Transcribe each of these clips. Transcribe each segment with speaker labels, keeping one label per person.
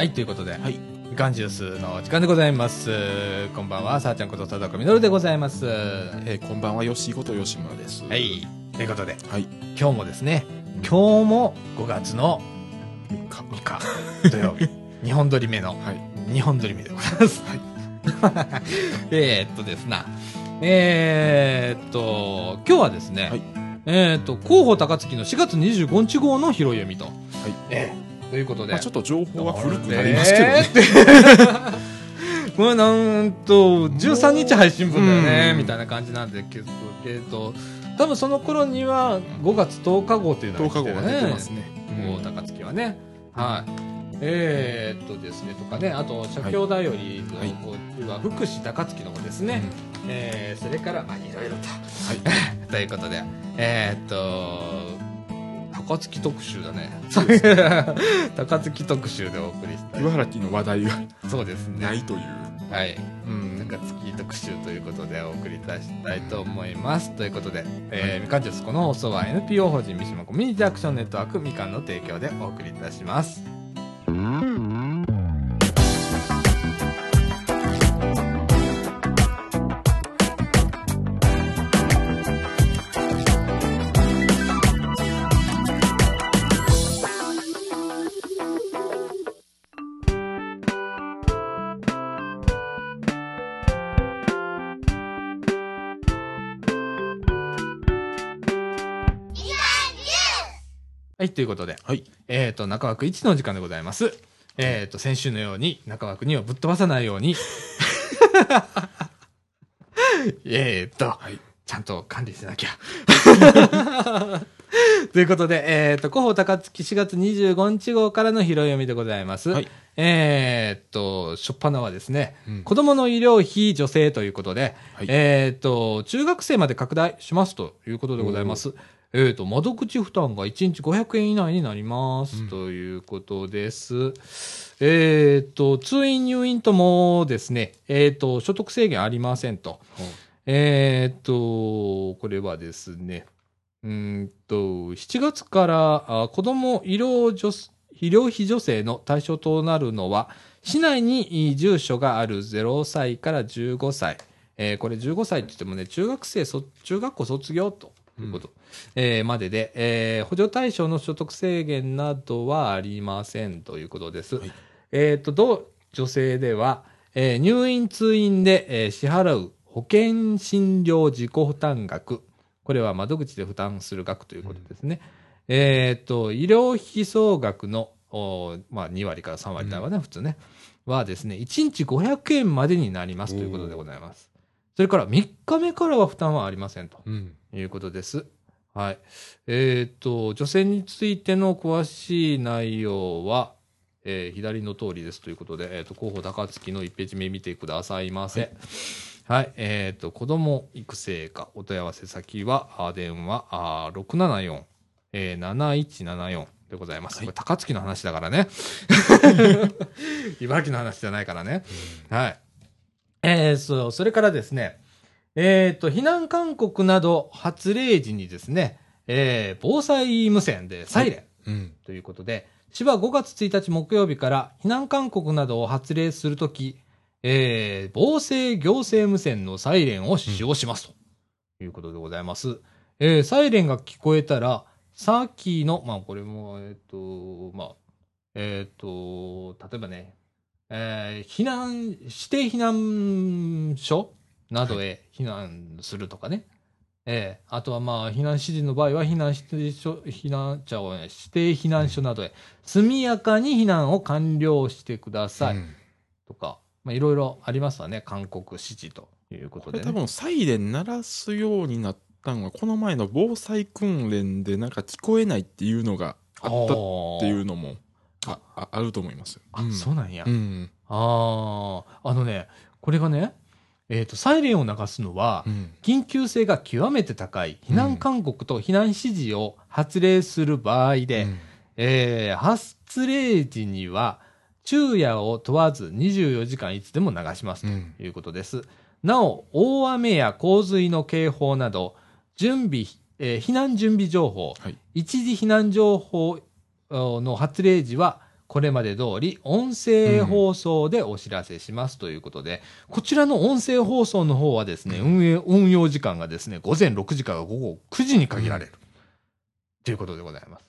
Speaker 1: はい、ということで、
Speaker 2: はい。
Speaker 1: みかんジュースの時間でございます。こんばんは、さあちゃんこと佐藤みのるでございます。は
Speaker 2: えーこんばんは、吉井こと吉村です。
Speaker 1: い。ということで、
Speaker 2: はい。
Speaker 1: 今日もですね、今日も5月の
Speaker 2: か
Speaker 1: 3日土曜日、2本撮り目の
Speaker 2: はい。
Speaker 1: 2本撮り目でございます。はい。えーっとですな、えーっと、今日はですね、
Speaker 2: はい
Speaker 1: えーっと、広報高槻の4月25日号の拾い読みと。
Speaker 2: はい。
Speaker 1: ええということで。
Speaker 2: まあちょっと情報は古くなりますけどね。
Speaker 1: これなんと、13日配信分だよね
Speaker 2: う、ん
Speaker 1: みたいな感じなんで、けど、えっと、多分その頃には5月10日号っていうの
Speaker 2: 10
Speaker 1: が来てる
Speaker 2: 日後が出てますね。
Speaker 1: もう高槻はね。はい。えー、っとですね、とかね、あと、社協だよりの
Speaker 2: はい
Speaker 1: 方は、福祉高槻の方ですね。えー、それから、まあ、いろいろと。
Speaker 2: はい。
Speaker 1: ということで、えー、っと、高槻特集だね。高槻特集でお送りしたい。
Speaker 2: 茨城の話題が
Speaker 1: そうですね。
Speaker 2: ないという。
Speaker 1: はい。
Speaker 2: うん。
Speaker 1: 高槻特集ということでお送りいたしたいと思います。ということで、えーみかんジュースこの放送は NPO 法人三島コミュニティアクションネットワークみかんの提供でお送りいたします。はい、ということで、
Speaker 2: はい。
Speaker 1: えっ、と、中枠1の時間でございます。えっ、と、先週のように中枠2をぶっ飛ばさないように、えっと、
Speaker 2: はい。
Speaker 1: ちゃんと管理しなきゃ。ということで、えっ、と、広報高槻4月25日号からの拾い読みでございます。
Speaker 2: はい
Speaker 1: えっ、と、初っ端はですね、
Speaker 2: うん
Speaker 1: 子供の医療費助成ということで、
Speaker 2: はい
Speaker 1: えっ、と、中学生まで拡大しますということでございます。えっ、と、窓口負担が1日500円以内になります、
Speaker 2: うん
Speaker 1: ということです。えっ、と、通院入院ともですね、えっ、と、所得制限ありませんと。えーっと、これはですね、うーんと、7月からあ子供医療助医療費助成の対象となるのは、市内にい住所がある0歳から15歳。えーこれ15歳って言ってもね、中学生そ、中学校卒業ということ、えーまでで、えー補助対象の所得制限などはありませんということです。
Speaker 2: はい
Speaker 1: えっ、と、同女性では、えー入院通院で、えー支払う保険診療自己負担額。これは窓口で負担する額ということですね。えっ、と、医療費総額の、おーまあ、2割から3割だわね、普通ね。はですね、1日500円までになりますということでございます。それから3日目からは負担はありませんと。
Speaker 2: うん。
Speaker 1: いうことです。はい。えっ、と、女性についての詳しい内容は、えー左の通りですということで、えっ、と、広報高槻の1ページ目見てくださいませ。はい。えっ、と、子供育成課、お問い合わせ先は、あ電話、あ674、えー、7174でございます。
Speaker 2: はい
Speaker 1: これ高槻の話だからね。茨城の話じゃないからね。はい。えー、そう、それからですね、えっ、と、避難勧告など発令時にですね、えー、防災無線でサイレン
Speaker 2: うん。
Speaker 1: ということで、市は5月1日木曜日から避難勧告などを発令するとき、えー、防災行政無線のサイレンを使用しますということでございます。えー、サイレンが聞こえたら、さっきの、まあこれも、えっ、と、まあ、えっ、と、例えばね、えー避難、指定避難所などへ避難するとかね。ええあとはまあ、避難指示の場合は、避難指定所、避難、じゃあ指定避難所などへ、速やかに避難を完了してください、
Speaker 2: うん
Speaker 1: とか、まあ、いろいろありますわね、勧告指示というこで、ね。
Speaker 2: ことれ多分サイレン鳴らすようになったのは、この前の防災訓練でなんか聞こえないっていうのがあったっていうのも、あ、ああると思います。
Speaker 1: あ、そうなんや。
Speaker 2: うん。
Speaker 1: ああ、あのね、これがね、えっ、と、サイレンを流すのは、
Speaker 2: うん。
Speaker 1: 緊急性が極めて高い避難勧告と避難指示を発令する場合で、
Speaker 2: うん
Speaker 1: えー発令時には昼夜を問わず24時間いつでも流します
Speaker 2: うん
Speaker 1: ということです。なお、大雨や洪水の警報など、準備、えー避難準備情報、
Speaker 2: はい。
Speaker 1: 一時避難情報の発令時は、これまで通り音声放送でお知らせしますということで、こちらの音声放送の方はですね、運営、運用時間がですね、午前6時から午後9時に限られる。ということでございます。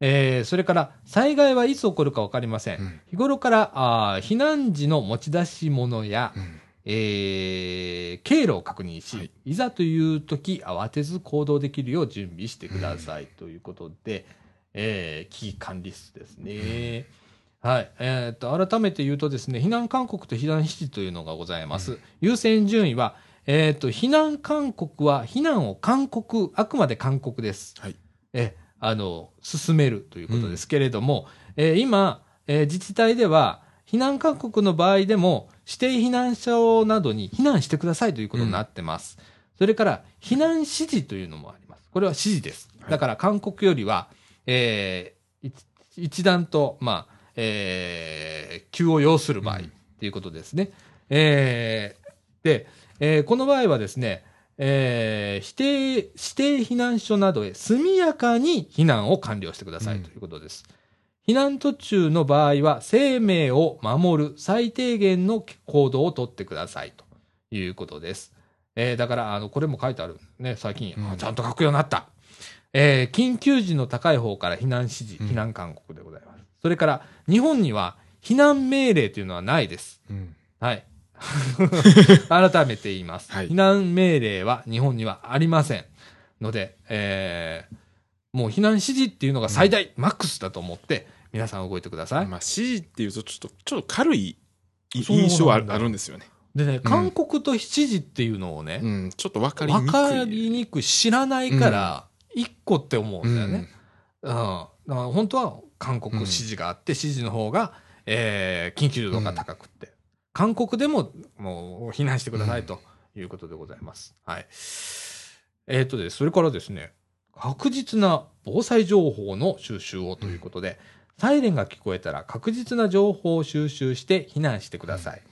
Speaker 1: えーそれから、災害はいつ起こるか分かりません。
Speaker 2: うん
Speaker 1: 日頃からあー避難時の持ち出し物や、
Speaker 2: うん
Speaker 1: えー経路を確認し、
Speaker 2: はい
Speaker 1: い、ざという時慌てず行動できるよう準備してください、ということで、えー危機管理室ですね。はい。えっ、と、改めて言うとですね、避難勧告と避難指示というのがございます。優先順位は、えっ、と、避難勧告は、避難を勧告、あくまで勧告です。
Speaker 2: はい。
Speaker 1: え、あの、進めるということですけれども、えー今、えー自治体では、避難勧告の場合でも、指定避難所などに避難してくださいということになってます。それから、避難指示というのもあります。これは指示です。
Speaker 2: はい
Speaker 1: だから、勧告よりは、えー一一段と、まあ、えー急を要する場合
Speaker 2: うん
Speaker 1: ということですね。えーで、えーこの場合はですね、えー指定、指定避難所などへ速やかに避難を完了してください
Speaker 2: うん
Speaker 1: ということです。避難途中の場合は生命を守る最低限の行動をとってくださいということです。えーだから、あの、これも書いてあるね、最近、
Speaker 2: うん
Speaker 1: あちゃんと書くようになった。えー緊急時の高い方から避難指示、
Speaker 2: うん
Speaker 1: 避難勧告でございます。それから、日本には避難命令というのはないです。
Speaker 2: うん
Speaker 1: はい。改めて言います。
Speaker 2: はい
Speaker 1: 避難命令は日本にはありません。ので、えーもう避難指示っていうのが最大、マックスだと思って、皆さん動いてください。
Speaker 2: まあ、指示っていうと、ちょっと、ちょっと軽い印象はあるんですよね。
Speaker 1: でね、勧告と指示っていうのをね、
Speaker 2: うん、ちょっとわかりにくい。
Speaker 1: わかりにくい、知らないから、一個って思うんだよね。うん。だから本当は勧告、
Speaker 2: うん
Speaker 1: 指示があって、指示の方が、えー緊急度が高くって。勧告でも、もう、避難してくださいということでございます。はい。えっ、とです、それからですね、確実な防災情報の収集をということで、サイレンが聞こえたら確実な情報を収集して避難してください。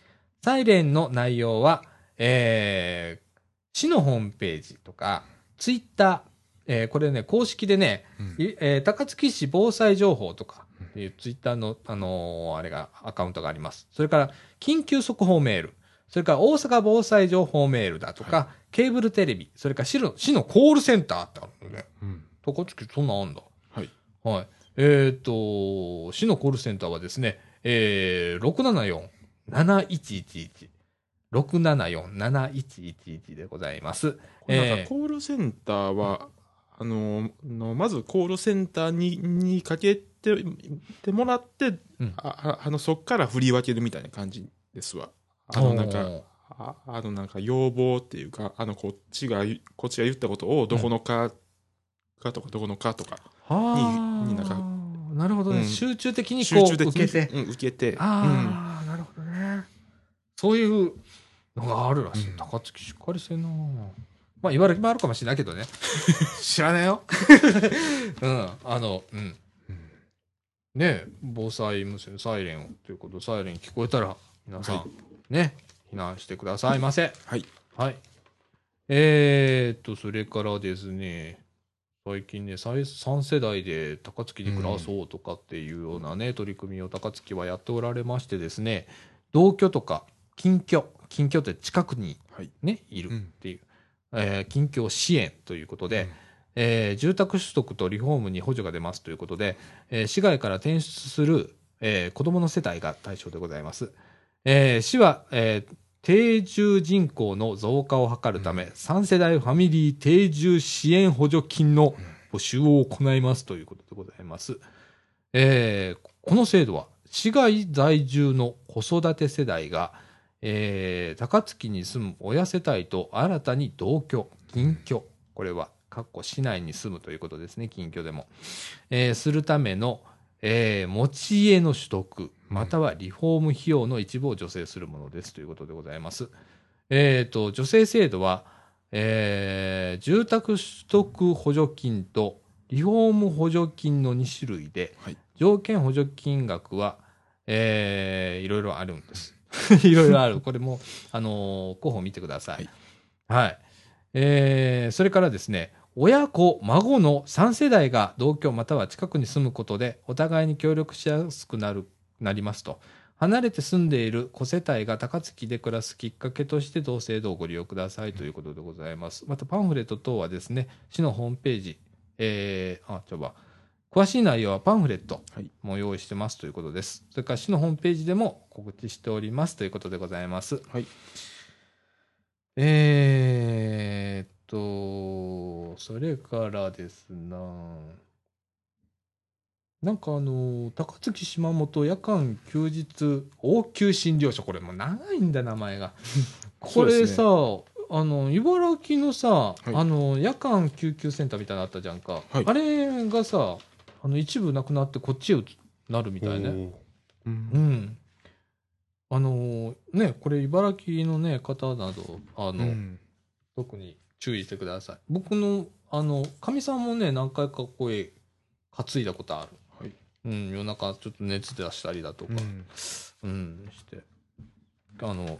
Speaker 1: サイレンの内容は、えー市のホームページとか、ツイッター、えーこれね、公式でね、
Speaker 2: うん
Speaker 1: いえー高槻市防災情報とかいうツイッターの、あのーあれが、アカウントがあります。それから、緊急速報メール。それから、大阪防災情報メールだとか、ケーブルテレビ。それから市の、市のコールセンターってあるのね。
Speaker 2: うん
Speaker 1: 高槻そんなんあんだ。
Speaker 2: はい。
Speaker 1: はい。えっ、と、市のコールセンターはですね、えー、674-7111。674-7111でございます。えー
Speaker 2: かコールセンターは、あののまずコールセンターににかけててもらって、
Speaker 1: うん。
Speaker 2: あああのそっから振り分けるみたいな感じですわ。あのなんかああのなんか要望っていうかあのこっちがこっちが言ったことをどこのか、かとかどこのかとか
Speaker 1: はあ。
Speaker 2: になんか
Speaker 1: なるほどね、
Speaker 2: うん。
Speaker 1: 集中的にこう
Speaker 2: 集中的に
Speaker 1: 受けて。
Speaker 2: うん、受けて。
Speaker 1: ああ、なるほどね。そういうのがあるらしい。
Speaker 2: うん。
Speaker 1: 高槻しっかりしてんなまあ、茨城もあるかもしれないけどね。知らねえよ。うん。あの、うん。
Speaker 2: うん
Speaker 1: ねえ防災無線、サイレンをということで、サイレン聞こえたら、皆さん、
Speaker 2: は
Speaker 1: ね、避難してくださいませ。
Speaker 2: はい
Speaker 1: はい。えー、っと、それからですね、最近ね、最3世代で高槻に暮らそうとかっていうようなね、取り組みを高槻はやっておられましてですね、同居とか近居、近居って近くに
Speaker 2: はい
Speaker 1: ね、いる
Speaker 2: うん
Speaker 1: っていう、えー近居支援ということで、えー住宅取得とリフォームに補助が出ますということで、えー市外から転出する、えー子供の世帯が対象でございます。えー市は、えー定住人口の増加を図るため、
Speaker 2: うん
Speaker 1: 3世代ファミリー定住支援補助金の募集を行いますということでございます。えーこの制度は、市外在住の子育て世代が、えー高槻に住む親世帯と新たに同居、近居、これは、かっこ市内に住むということですね、近居でも、えーするための、えー持ち家の取得、またはリフォーム費用の一部を助成するものですということでございます。えっ、と、助成制度は、えー住宅取得補助金とリフォーム補助金の2種類で、
Speaker 2: はい
Speaker 1: 条件補助金額は、えーいろいろあるんです。いろいろある。これも、あのー候補見てください。はい。えーそれからですね、親子、孫の3世代が同居または近くに住むことで、お互いに協力しやすくなる、なりますと。離れて住んでいる子世帯が高槻で暮らすきっかけとして同制度をご利用くださいということでございます。またパンフレット等はですね、市のホームページ、えー、あ、ちょば、詳しい内容はパンフレット
Speaker 2: はい
Speaker 1: も用意してますということです。それから市のホームページでも告知しておりますということでございます。
Speaker 2: はい。
Speaker 1: えーっと、それからですな、なんかあの、高槻島本夜間休日応急診療所、これもう長いんだ、名前が。これさ、あの、茨城のさ、
Speaker 2: い
Speaker 1: あの、夜間救急センターみたいなのあったじゃんか。
Speaker 2: はい
Speaker 1: あれがさ、あの、一部なくなってこっちへなるみたいね。
Speaker 2: う。
Speaker 1: うんん。あのね、これ茨城のね、方など、あの、
Speaker 2: うん
Speaker 1: 特に注意してください。僕の、あの、かみさんもね、何回かこうへ担いだことある。
Speaker 2: はい。
Speaker 1: うん、夜中ちょっと熱出したりだとか、
Speaker 2: うん。
Speaker 1: うん、して、あの、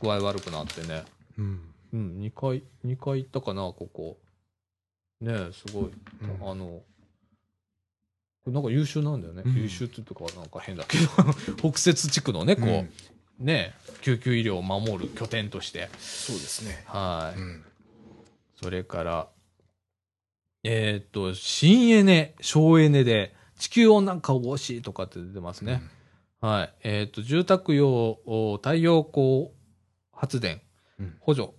Speaker 1: 具合悪くなってね、
Speaker 2: うん。
Speaker 1: うん、2回、2回行ったかな、ここ。ねえすごい。
Speaker 2: うん
Speaker 1: あの、なんか優秀なんだよね。
Speaker 2: うん
Speaker 1: 優秀って言うとかなんか変だけど、北摂地区のね、こう、
Speaker 2: うん
Speaker 1: ね、救急医療を守る拠点として。
Speaker 2: そうですね。
Speaker 1: はい。
Speaker 2: うん。
Speaker 1: それから、えーっと、新エネ、省エネで、地球温暖化を防止とかって出てますね。はい。えーっと、住宅用お太陽光発電
Speaker 2: うん
Speaker 1: 補助。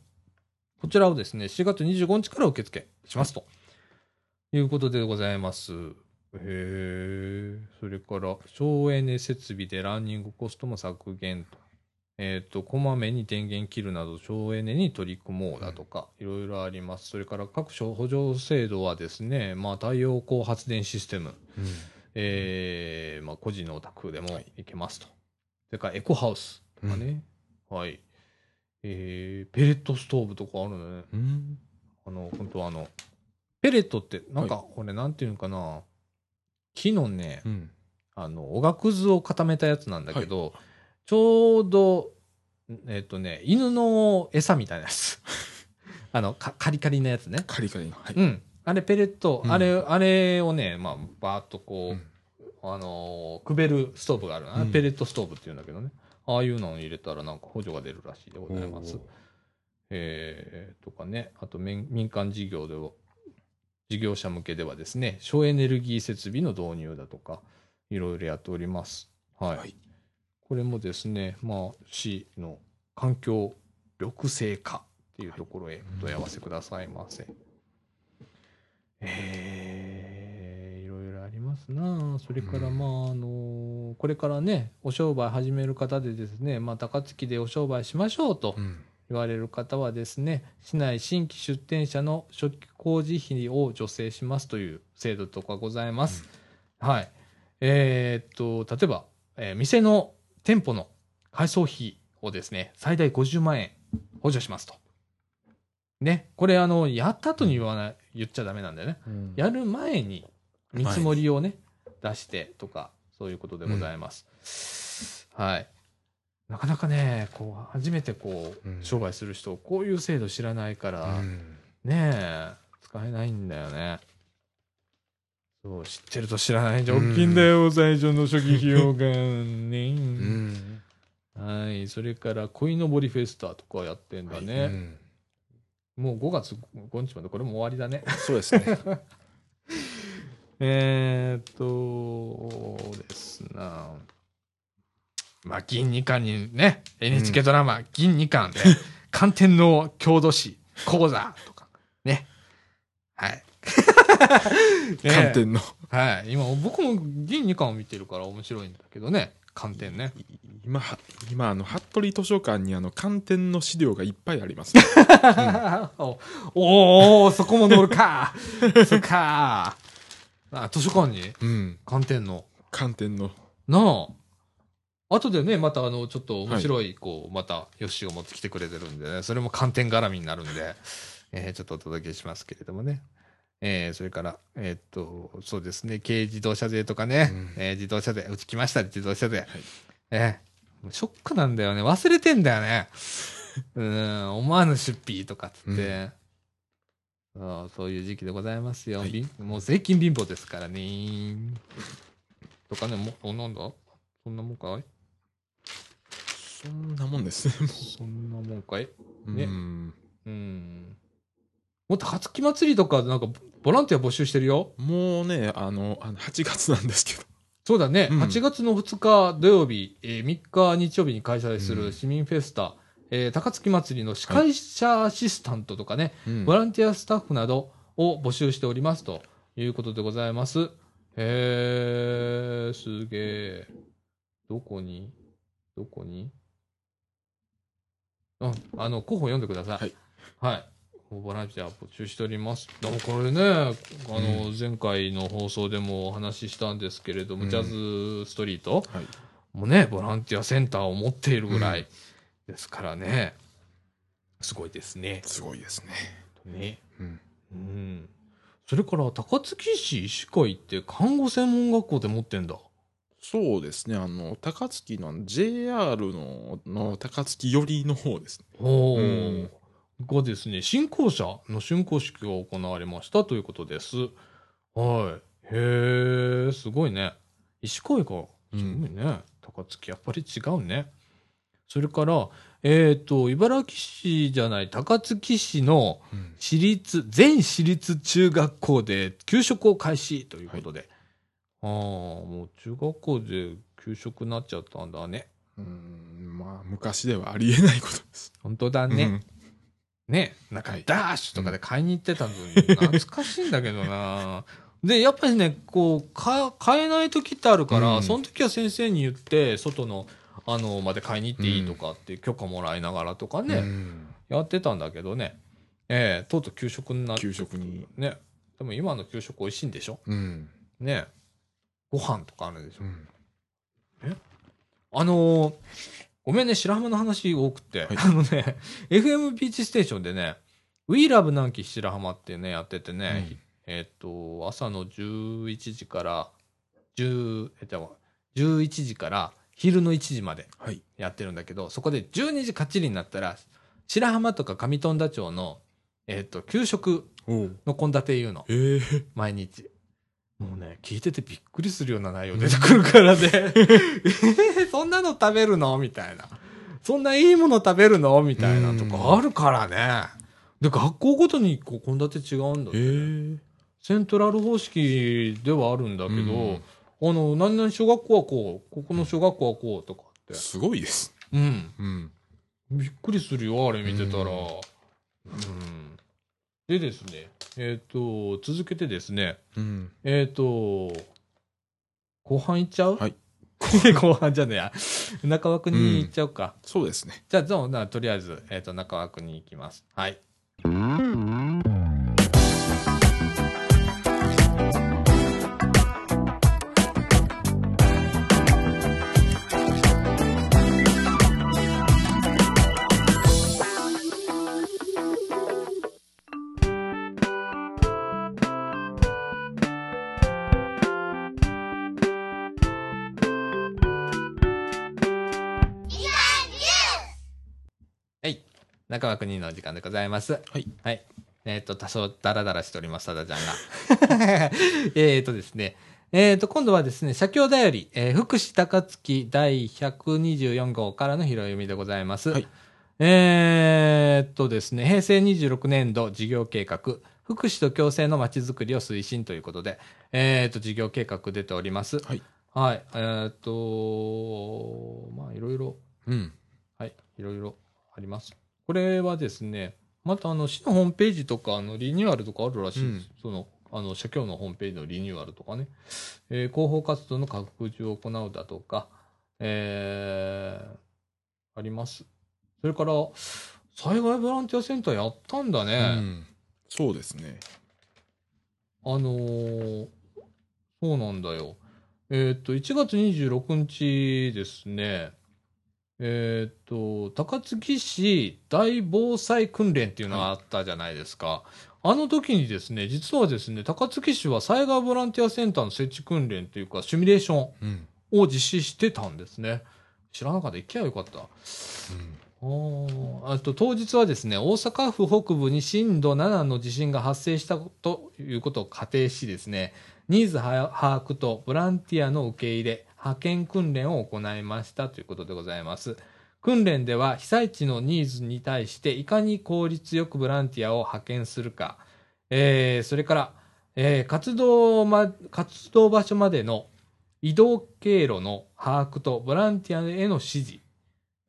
Speaker 1: こちらをですね、4月25日から受付しますと。いうことでございます。へえ。それから、省エネ設備でランニングコストも削減と。えっ、と、こまめに電源切るなど省エネに取り組もうだとか、いろいろあります。それから各種補助制度はですね、まあ、太陽光発電システム、
Speaker 2: うん。
Speaker 1: えーまあ、個人のお宅でも
Speaker 2: はい
Speaker 1: いけますと。それからエコハウスとかね。はい。えーペレットストーブとかあるのね。
Speaker 2: うん。
Speaker 1: あの、本当はあの、ペレットって、なんか、これなんていうのかな、木のね、
Speaker 2: うん。
Speaker 1: あの、おがくずを固めたやつなんだけど、ちょうど、えっ、とね、犬の餌みたいなやつ。あの、かカリカリなやつね。
Speaker 2: カリカリの。はい。
Speaker 1: うん。あれ、ペレット、
Speaker 2: うん
Speaker 1: あれ、あれをね、まあ、バーっとこう、
Speaker 2: うん
Speaker 1: あのーくべるストーブがあるな、
Speaker 2: うん
Speaker 1: ペレットストーブっていうんだけどね。ああいうのを入れたらなんか補助が出るらしいでございます。えーとかね、あと民民間事業では、事業者向けではですね、省エネルギー設備の導入だとか、いろいろやっております。はい。
Speaker 2: はい
Speaker 1: これもですね、まあ、市の環境緑性化っていうところへお問い合わせくださいませ。えー、いろいろありますなあそれから、
Speaker 2: うん
Speaker 1: まあ、あのこれからね、お商売始める方でですね、まあ、高槻でお商売しましょうと
Speaker 2: うん。
Speaker 1: 言われる方はですね、市内新規出店者の初期工事費を助成しますという制度とかございます。はい。えーっと、例えば、えー店の店舗の改装費をですね、最大50万円補助しますと。ね、これあの、やった後に言わない、言っちゃダメなんだよね。
Speaker 2: うん
Speaker 1: やる前に見積もりをね、出してとか、そういうことでございます。はい。なかなかね、こう、初めてこう、
Speaker 2: うん
Speaker 1: 商売する人、こういう制度知らないから、
Speaker 2: うん
Speaker 1: ねえ、使えないんだよね。そう、知ってると知らないんじゃ大きいんだよ、最初の初期費用がね。
Speaker 2: うん。
Speaker 1: はい、それから、鯉のぼりフェスタとかやってんだね。
Speaker 2: うん
Speaker 1: もう5月5日までこれも終わりだね。
Speaker 2: そうですね。
Speaker 1: えーっと、ですな。まあ、銀二巻にね、NHK ドラマ、銀二巻で、寒天の郷土史、講座とか、ね。はい。
Speaker 2: 寒天の。
Speaker 1: はい。今、僕も銀二巻を見てるから面白いんだけどね。寒天ね。
Speaker 2: 今、は今、あの、服部図書館にあの、寒天の資料がいっぱいあります。
Speaker 1: お おーそこも乗るか。そっか。あ、図書館に？
Speaker 2: うん。
Speaker 1: 寒天の。
Speaker 2: 寒天の。
Speaker 1: なあ。後でね、またあの、ちょっと面白い、こう、また、ヨッシーが持ってきてくれてるんでね、それも寒天絡みになるんで、えーちょっとお届けしますけれどもね。えーそれから、えーっと、そうですね、軽自動車税とかね、
Speaker 2: うん
Speaker 1: えー自動車税、うち来ました、自動車税。
Speaker 2: はい
Speaker 1: えーショックなんだよね。忘れてんだよね。うん、思わぬ出費とかっつって。あそういう時期でございますよ。
Speaker 2: はい
Speaker 1: もう税金貧乏ですからね。とかね、もう、おなんだ？そんなもんかい？
Speaker 2: そんなもんですね。も
Speaker 1: そんなもんかい？うね
Speaker 2: うん
Speaker 1: うん。もっと初木祭りとか、なんか、ボランティア募集してるよ。
Speaker 2: もうね、あの、あの8月なんですけど。
Speaker 1: そうだね。
Speaker 2: うん
Speaker 1: 8月の2日土曜日、えー3日日曜日に開催す
Speaker 2: うん
Speaker 1: る市民フェスタ、えー高槻祭りの司会者アシスタントとかね、
Speaker 2: うん
Speaker 1: ボランティアスタッフなどを募集しておりますということでございます。へー、すげえ。どこに？どこに？うん、あの、候補読んでください。
Speaker 2: はい。
Speaker 1: はい。ボランティア募集しております。でもこれね、あの、前回の放送でもお話ししたんですけれども、
Speaker 2: うん
Speaker 1: ジャズストリート
Speaker 2: はい。
Speaker 1: もね、ボランティアセンターを持っているぐらいですからね、すごいですね。
Speaker 2: すごいですね。
Speaker 1: ね。
Speaker 2: うん。
Speaker 1: うん。それから、高槻市医師会って看護専門学校で持ってんだ。
Speaker 2: そうですね。あの、高槻の JR のの高槻寄りの方ですね。
Speaker 1: お
Speaker 2: うん
Speaker 1: がですね、新校舎の竣工式が行われましたということです。はい。へえ、すごいね。医師会が、すごいね。高槻、やっぱり違うね。それから、えっ、と、茨城市じゃない、高槻市の
Speaker 2: うん。
Speaker 1: 私立、全私立中学校で給食を開始ということで。ああ、もう中学校で給食になっちゃったんだね。
Speaker 2: うん、まあ、昔ではありえないことです。
Speaker 1: 本当だね。
Speaker 2: うん
Speaker 1: ね、なんか
Speaker 2: はい
Speaker 1: ダッシュとかで買いに行ってたのに、懐かしいんだけどな。で、やっぱりね、こう、か買えない時ってあるから、
Speaker 2: うん
Speaker 1: その時は先生に言って、外の、あの、まで買いに行っていいとかって許可もらいながらとかね、
Speaker 2: うん
Speaker 1: やってたんだけどね、ええとうとう給食になって、
Speaker 2: 給食に。
Speaker 1: ね。でも今の給食美味しいんでしょ？
Speaker 2: うん。
Speaker 1: ね。ご飯とかあるでしょ
Speaker 2: うん。
Speaker 1: あのーごめんね、白浜の話多くて。
Speaker 2: はい
Speaker 1: あのね、FM ビーチステーションでね、We Love 南紀白浜ってね、やっててね、えっと、朝の11時から、10、えっと、11時から昼の1時まで
Speaker 2: はい。
Speaker 1: やってるんだけど、そこで12時かっちりになったら、白浜とか上富田町の、えっと、給食の献立言うの。
Speaker 2: ええ
Speaker 1: 毎日。もうね、聞いててびっくりするような内容出てくるからね。えーそんなの食べるの？みたいな。そんないいもの食べるの？みたいなとかあるからね。で、学校ごとにこう献立違うんだって、
Speaker 2: ええ
Speaker 1: セントラル方式ではあるんだけど、
Speaker 2: うん
Speaker 1: あの、何々小学校はこう、ここの小学校はこうとかって。
Speaker 2: すごいです。
Speaker 1: うん。
Speaker 2: うん。
Speaker 1: びっくりするよ、あれ見てたら。
Speaker 2: うん
Speaker 1: うん。でですね、えっ、と、続けてですね、
Speaker 2: うん。
Speaker 1: えっ、と、後半いっちゃう？
Speaker 2: はい。
Speaker 1: 後半じゃねえや。中枠に行っちゃうか。
Speaker 2: そうですね。
Speaker 1: じゃあ、じゃあなとりあえず、えっ、と、中枠に行きます。はい。はい。中枠2の時間でございます。
Speaker 2: はい。
Speaker 1: はい。えっ、と、多少ダラダラしております、さだちゃんが。えっとですね。えっ、と、今度はですね、社協だより、えー福祉高槻第124号からの拾い読みでございます。
Speaker 2: はい
Speaker 1: えっとですね、平成26年度事業計画、福祉と共生のまちづくりを推進ということで、えっと、事業計画出ております。
Speaker 2: はい。
Speaker 1: はい。えっと、まあ、いろいろ
Speaker 2: うん。
Speaker 1: はい、いろいろあります。これはですね、またあの市のホームページとかあのリニューアルとかあるらしいです。
Speaker 2: うん
Speaker 1: そのあの社協のホームページのリニューアルとかね、えー広報活動の拡充を行うだとか、えーあります。それから、災害ボランティアセンターやったんだ
Speaker 2: う
Speaker 1: ね。
Speaker 2: ん。そうですね。
Speaker 1: あのーそうなんだよ。えーっと、1月26日ですね、えーっと、高槻市大防災訓練っていうのがあったじゃないですか。あの時にですね、実はですね、高槻市は災害ボランティアセンターの設置訓練というか、シミュレーション
Speaker 2: うん。
Speaker 1: を実施してたんですね。知らなかった。行きゃよかった。あ
Speaker 2: うん。
Speaker 1: ーあと当日はですね、大阪府北部に震度7の地震が発生したということを仮定しですね、ニーズ把握とボランティアの受け入れ、派遣訓練を行いましたということでございます。訓練では被災地のニーズに対していかに効率よくボランティアを派遣するか、えーそれから、えー活動ま、活動場所までの移動経路の把握とボランティアへの指示、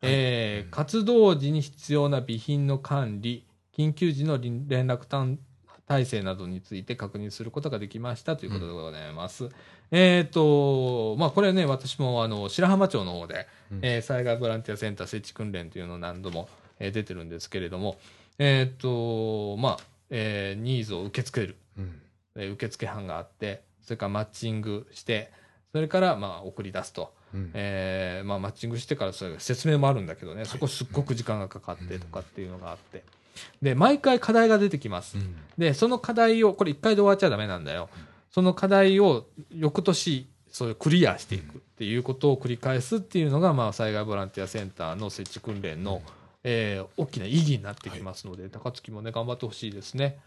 Speaker 1: えー活動時に必要な備品の管理、緊急時の連連絡単体制などについて確認することができましたということでございます。えっ、と、まあこれね、私もあの白浜町の方で、
Speaker 2: うん
Speaker 1: えー災害ボランティアセンター設置訓練というのを何度も、えー出てるんですけれども、えっ、と、まあ、えーニーズを受け付ける、
Speaker 2: うん
Speaker 1: えー受付班があって、それからマッチングして、それからまあ送り出すと。
Speaker 2: うん
Speaker 1: えーまあ、マッチングしてからそれ説明もあるんだけどね、そこすっごく時間がかかってとかっていうのがあって。で、毎回課題が出てきます。
Speaker 2: うん
Speaker 1: で、その課題を、これ一回で終わっちゃダメなんだよ。その課題を翌年、そういうクリアしていくっていうことを繰り返すっていうのが、まあ、災害ボランティアセンターの設置訓練の、えー大きな意義になってきますので、高槻もね、頑張ってほしいですね。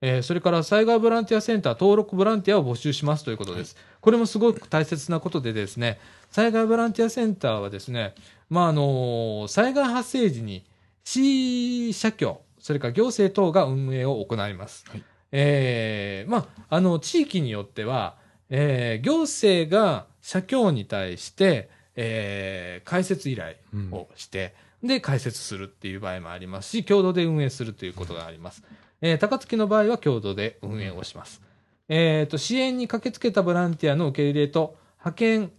Speaker 1: えーそれから災害ボランティアセンター登録ボランティアを募集しますということです。これもすごく大切なことでですね、災害ボランティアセンターはですね、まあ、あの災害発生時に市社協、それから行政等が運営を行います。
Speaker 2: はい
Speaker 1: えーまあ、あの、地域によっては、えー行政が社協に対して、えー開設依頼
Speaker 2: うん
Speaker 1: をして、で、開設するっていう場合もありますし、共同で運営するということがあります。えー高槻の場合は共同で運営をします。えーと、支援に駆けつけたボランティアの受け入れと、派遣、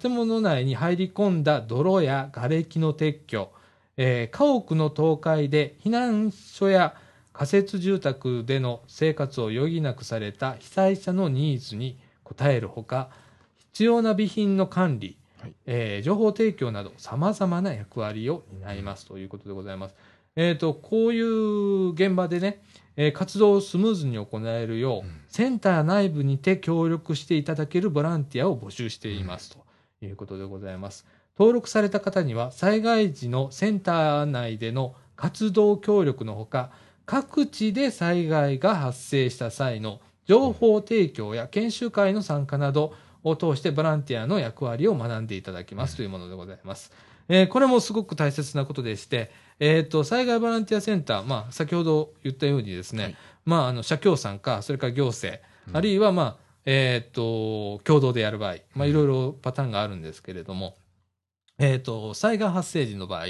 Speaker 1: 建物内に入り込んだ泥や瓦礫の撤去、えー家屋の倒壊で避難所や仮設住宅での生活を余儀なくされた被災者のニーズに応えるほか、必要な備品の管理、
Speaker 2: はい。
Speaker 1: えー情報提供など様々な役割を担います。ということでございます。えっ、と、こういう現場でね、えー活動をスムーズに行えるよう、
Speaker 2: うん。
Speaker 1: センター内部にて協力していただけるボランティアを募集しています。ということでございます。登録された方には災害時のセンター内での活動協力のほか、各地で災害が発生した際の情報提供や研修会の参加などを通してボランティアの役割を学んでいただきますというものでございます。えーこれもすごく大切なことでして、えっ、と、災害ボランティアセンター、まあ、先ほど言ったようにですね、
Speaker 2: はい。
Speaker 1: まあ、あの、社協さんか、それから行政、
Speaker 2: うん。
Speaker 1: あるいは、まあ、えっ、と、共同でやる場合、まあ、いろいろパターンがあるんですけれども、えっ、と、災害発生時の場合、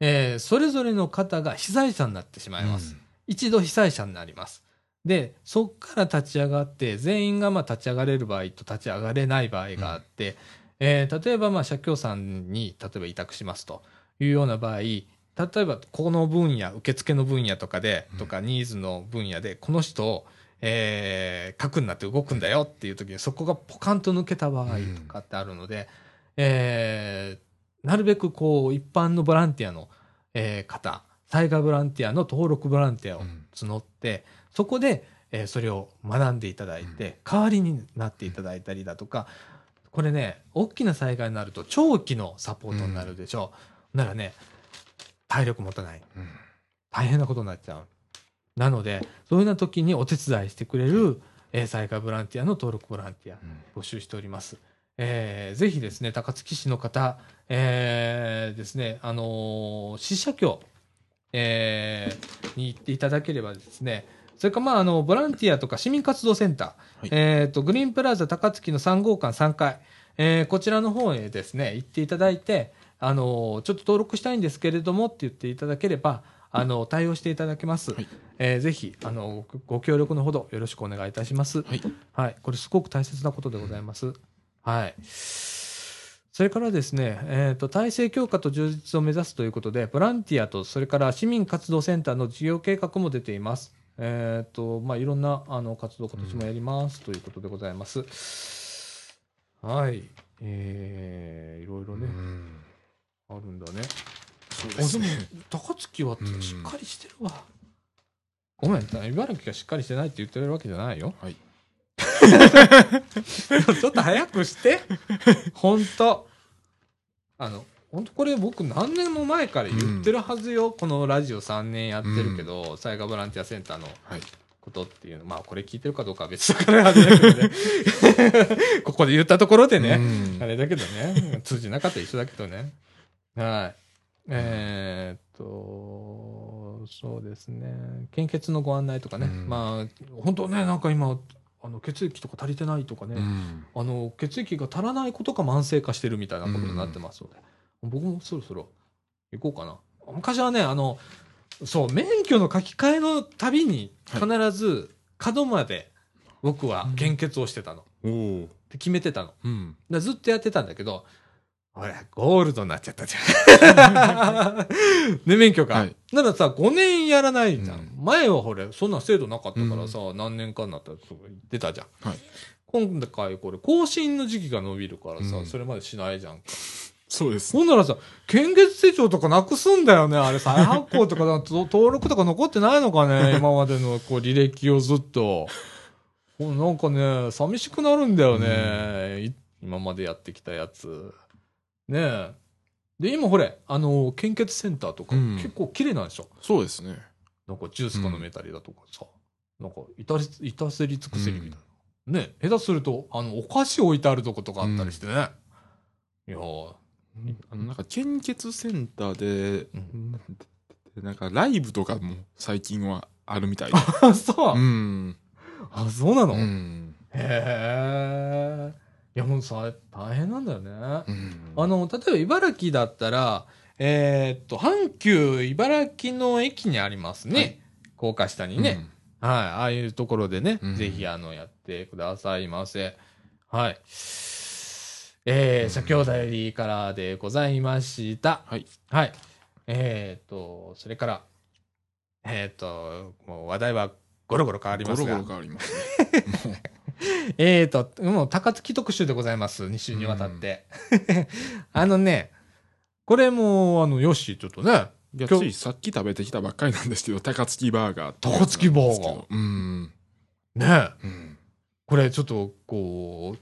Speaker 1: えーそれぞれの方が被災者になってしまいます。一度被災者になります。で、そこから立ち上がって、全員がまあ立ち上がれる場合と立ち上がれない場合があって、えー例えばまあ社協さんに例えば委託しますというような場合、例えばこの分野、受付の分野とかで、
Speaker 2: うん。
Speaker 1: とかニーズの分野で、この人を、えー核になって動くんだよっていう時に、そこがポカンと抜けた場合とかってあるので、えーなるべくこう一般のボランティアの、えー方、災害ボランティアの登録ボランティアを
Speaker 2: うん
Speaker 1: 募って、そこで、えーそれを学んでいただいて、代わりになっていただいたりだとか、これね、大きな災害になると長期のサポートになるでしょう。ならね、体力持たない。
Speaker 2: うん
Speaker 1: 大変なことになっちゃう。なので、そういうような時にお手伝いしてくれる、えー災害ボランティアの登録ボランティア、募集しております。えーぜひですね、高槻市の方、えーですね、あのー市社協、えーに行っていただければですね、それから、まあ、あの、ボランティアとか市民活動センター、
Speaker 2: はい
Speaker 1: えっ、と、グリーンプラザ高槻の3号館3階、えーこちらの方へですね、行っていただいて、あのーちょっと登録したいんですけれどもって言っていただければ、あの、対応していただけます。
Speaker 2: はい
Speaker 1: えーぜひ、あの、ごご協力のほどよろしくお願いいたします。
Speaker 2: はい
Speaker 1: はい。これすごく大切なことでございます。はい。それからですね、えっ、と、体制強化と充実を目指すということで、ボランティアと、それから市民活動センターの事業計画も出ています。えっ、と、まあ、いろんな、あの、活動、今年もやります、ということでございます。はい。えー、いろいろね、
Speaker 2: うん
Speaker 1: あるんだね。
Speaker 2: そう
Speaker 1: あでも
Speaker 2: ですね。
Speaker 1: 高槻は
Speaker 2: うん
Speaker 1: しっかりしてるわ。ごめん、茨城がしっかりしてないって言ってるわけじゃないよ。
Speaker 2: はい。
Speaker 1: ちょっと早くして。ほんと。あの、本当これ僕何年も前から言ってるはずよ。このラジオ3年やってるけど、災害ボランティアセンターの
Speaker 2: はい。
Speaker 1: ことっていうの。まあこれ聞いてるかどうかは別だからあれだけどね。ここで言ったところでね。
Speaker 2: うん
Speaker 1: あれだけどね。通じなかったら一緒だけどね。はい。えーっと、そうですね。献血のご案内とかね。
Speaker 2: うん
Speaker 1: まあ、本当ね、なんか今、あの血液とか足りてないとかね、
Speaker 2: うん
Speaker 1: あの血液が足らないことが慢性化してるみたいなことになってますので、僕もそろそろ行こうかな。昔はね、あの、そう、免許の書き換えのたびに必ず角まで僕は献血をしてたの。
Speaker 2: おお。
Speaker 1: って決めてたの。
Speaker 2: うん。
Speaker 1: でずっとやってたんだけど、ほら、ゴールドになっちゃったじゃん。ね、免許か。
Speaker 2: はい
Speaker 1: ならさ、5年やらないじゃん。
Speaker 2: うん
Speaker 1: 前はほれ、そんな制度なかったからさ、何年かになったら出たじゃん。
Speaker 2: はい。
Speaker 1: 今回これ、更新の時期が伸びるからさ、
Speaker 2: うん
Speaker 1: それまでしないじゃんか。
Speaker 2: そうです。
Speaker 1: ほんならさ、献血手帳とかなくすんだよね。あれ、再発行とか登録とか残ってないのかね。今までのこう履歴をずっと。なんかね、寂しくなるんだよね。い今までやってきたやつ。ねえ。で、今ほれ、あの、献血センターとか、
Speaker 2: うん
Speaker 1: 結構綺麗なんでしょ。
Speaker 2: そうですね。
Speaker 1: なんかジュースか飲めたりだとかさ。なんか、いたり、いたせり尽くせりみたいな。ね下手すると、あの、お菓子置いてあるとことかあったりしてね。いやー
Speaker 2: あのなんか献血センターで、
Speaker 1: うん
Speaker 2: でなんかライブとかも最近はあるみたいで。
Speaker 1: あ、そう。
Speaker 2: うん。
Speaker 1: あ、そうなの、へ
Speaker 2: うん。
Speaker 1: え。いや、もうさ、大変なんだよね。
Speaker 2: うん
Speaker 1: あの、例えば茨城だったら、えーっと、阪急茨城の駅にありますね。
Speaker 2: はい
Speaker 1: 高架下にね。はい。ああいうところでね、
Speaker 2: うん
Speaker 1: ぜひ、あの、やってくださいませ。はい。えー、先ほどよりからでございました。
Speaker 2: はい。
Speaker 1: はい。えーっと、それから、えーっと、もう話題はゴロゴロ変わります
Speaker 2: ロゴロ変わりますね。も
Speaker 1: えーと、もう高槻特集でございます。2週にわたって。あのね、これも、あの、よし、ちょっとね、
Speaker 2: ういや、ついさっき食べてきたばっかりなんですけど、高槻バーガー
Speaker 1: 高槻バーガー
Speaker 2: うん。
Speaker 1: ね、
Speaker 2: うん。
Speaker 1: これちょっと、こう、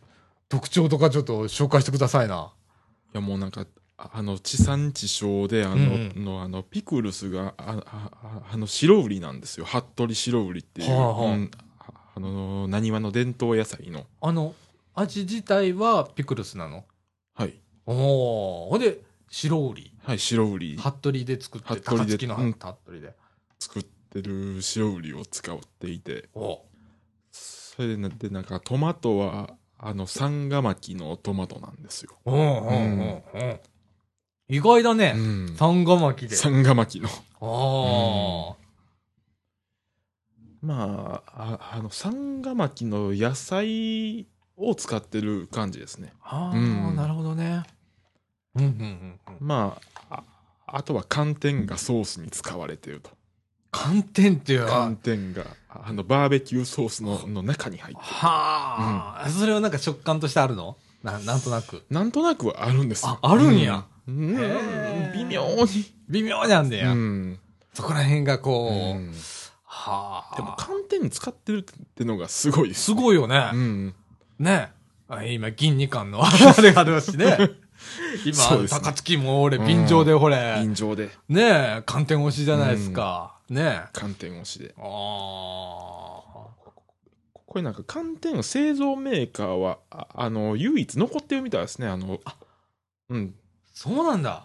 Speaker 1: 特徴とかちょっと紹介してくださいな。
Speaker 2: いや、もうなんか、ああの、地産地消で、あの、
Speaker 1: うんうん
Speaker 2: のあの、ピクルスが、あ、あ、ああの、白売りなんですよ。服部白売りっていう。
Speaker 1: はあはあ
Speaker 2: うんああの、なにわの伝統野菜の？
Speaker 1: あの、味自体はピクルスなの？
Speaker 2: はい。
Speaker 1: おー。ほんで、白売り。
Speaker 2: はい、白売り。
Speaker 1: 服部で作って、
Speaker 2: 服部で
Speaker 1: 高槻の
Speaker 2: うん
Speaker 1: 服部で。
Speaker 2: 作ってる白売りを使っていて、
Speaker 1: お
Speaker 2: それでなでなんかトマトは、あの、サンガマキのトマトなんですよ。
Speaker 1: うんうんうんうん。意外だね。
Speaker 2: うん。
Speaker 1: サンガ巻きで。
Speaker 2: サンガマキの。
Speaker 1: ああ。
Speaker 2: まあ、ああの、サンガマキの野菜を使ってる感じですね。
Speaker 1: ああ、
Speaker 2: うん
Speaker 1: なるほどね。うんうんうんうん。
Speaker 2: まあ、ああとは寒天がソースに使われてると。
Speaker 1: 寒天っていうのは
Speaker 2: 寒、天が、あの、バーベキューソースのの中に入ってる。
Speaker 1: はあ、それはなんか食感としてあるの？ななんとなく。
Speaker 2: なんとなくはあるんですよ。
Speaker 1: ああるんや
Speaker 2: うん。うん
Speaker 1: へー
Speaker 2: 微妙に。
Speaker 1: 微妙なんだよ。
Speaker 2: うん。
Speaker 1: そこら辺がこう、
Speaker 2: うん
Speaker 1: はあ。
Speaker 2: でも寒天使ってるってのがすごいです
Speaker 1: すごいよね。
Speaker 2: うん。
Speaker 1: ねあ今、銀二巻の あれがあるしね。今、
Speaker 2: そうですね
Speaker 1: 高槻も俺、便乗でほれ、
Speaker 2: 便乗で、
Speaker 1: ねえ、寒天推しじゃないですか。ねえ。
Speaker 2: 寒天推しで。
Speaker 1: ああ。
Speaker 2: これなんか寒天の製造メーカーは、ああの、唯一残ってるみたいですね。あの、うん。
Speaker 1: そうなんだ。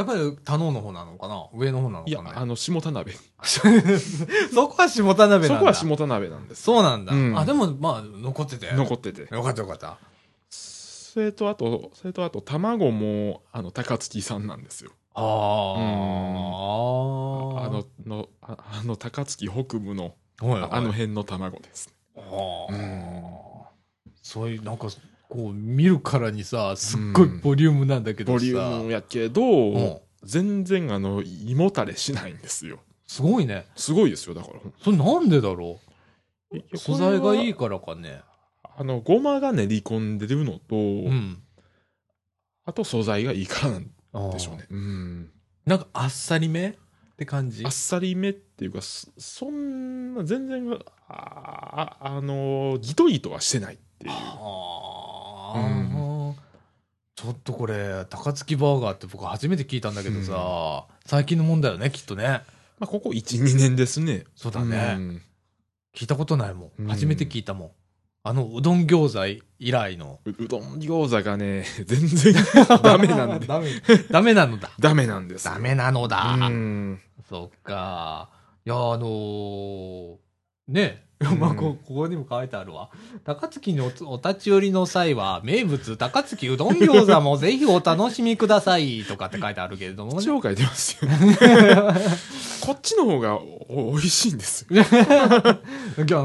Speaker 1: やっぱり、田能の方なのかな？上の方なの
Speaker 2: いや
Speaker 1: か、ね
Speaker 2: あの、下田鍋。
Speaker 1: そこは下田鍋なんだ。
Speaker 2: そこは下田鍋なんです。
Speaker 1: そうなんだ。
Speaker 2: うん
Speaker 1: あ、でも、まあ、残ってて。
Speaker 2: 残ってて。
Speaker 1: よかったよかった。
Speaker 2: それとあと、それとあと、卵も、あの、高槻産なんですよ。
Speaker 1: ああ。
Speaker 2: あの、の、ああの、高槻北部の、ああの辺の卵です。
Speaker 1: あ
Speaker 2: う
Speaker 1: あ。そういう、なんか、こう、見るからにさ、すっごいボリュームなんだけどさ。
Speaker 2: ボリュームやけど、
Speaker 1: うん
Speaker 2: 全然あの、胃もたれしないんですよ。
Speaker 1: すごいね。
Speaker 2: すごいですよ、だから。
Speaker 1: それなんでだろ
Speaker 2: いうや
Speaker 1: 素材がいいからかね。
Speaker 2: あの、ごまが練り込んでるのと、
Speaker 1: うん。
Speaker 2: あと素材がいいからなんでしょうね。うん。
Speaker 1: なんかあっさりめって感じ？
Speaker 2: あっさりめっていうか、そそんな、全然、あ、ああの、ギトギトはしてないっていう。
Speaker 1: ああ、
Speaker 2: うん
Speaker 1: ちちょっとこれ、高槻バーガーって僕初めて聞いたんだけどさ、最近のもんだよね、きっとね。
Speaker 2: まあ、ここ1、2年ですね。
Speaker 1: そうだね。
Speaker 2: うん
Speaker 1: 聞いたことないもん。
Speaker 2: うん
Speaker 1: 初めて聞いたもん。あの、うどん餃子以来の。
Speaker 2: ううどん餃子がね、全然 ダメなんで。
Speaker 1: ダメ、ダメなのだ。
Speaker 2: ダメなんですよ。
Speaker 1: ダメなのだ。
Speaker 2: うん。
Speaker 1: そっか。いや、あのーね、
Speaker 2: うん
Speaker 1: まあこ、ここにも書いてあるわ。高槻におお立ち寄りの際は、名物高槻うどん餃子もぜひお楽しみくださいとかって書いてあるけれども、ね。
Speaker 2: 紹介出ますよ。こっちの方がお美味しいんですよ。
Speaker 1: い やこ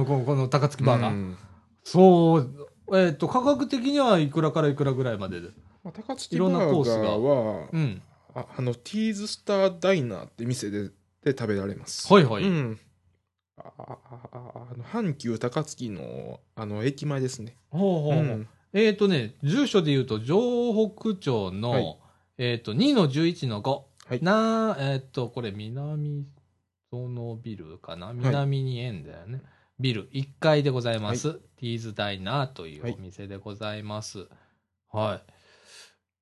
Speaker 1: のこの高槻バーガー。
Speaker 2: うん
Speaker 1: そう、えっ、と、価格的にはいくらからいくらぐらいまでで？
Speaker 2: まあ、高槻
Speaker 1: いろん
Speaker 2: バーガ
Speaker 1: なコースが
Speaker 2: ーは、
Speaker 1: うん。
Speaker 2: ああの、ティーズスターダイナーって店でで食べられます。
Speaker 1: はいはい。
Speaker 2: うん。ああの阪急高槻のあの駅前ですね。
Speaker 1: ほうほうほう
Speaker 2: うん
Speaker 1: えっ、とね、住所で言うと、城北町の、
Speaker 2: はい
Speaker 1: えっ、と、2の11の5。
Speaker 2: はい
Speaker 1: な、えっ、と、これ、南園ビルかな南に円だよね。ビル1階でございます。ティーズダイナーというお店でございます。は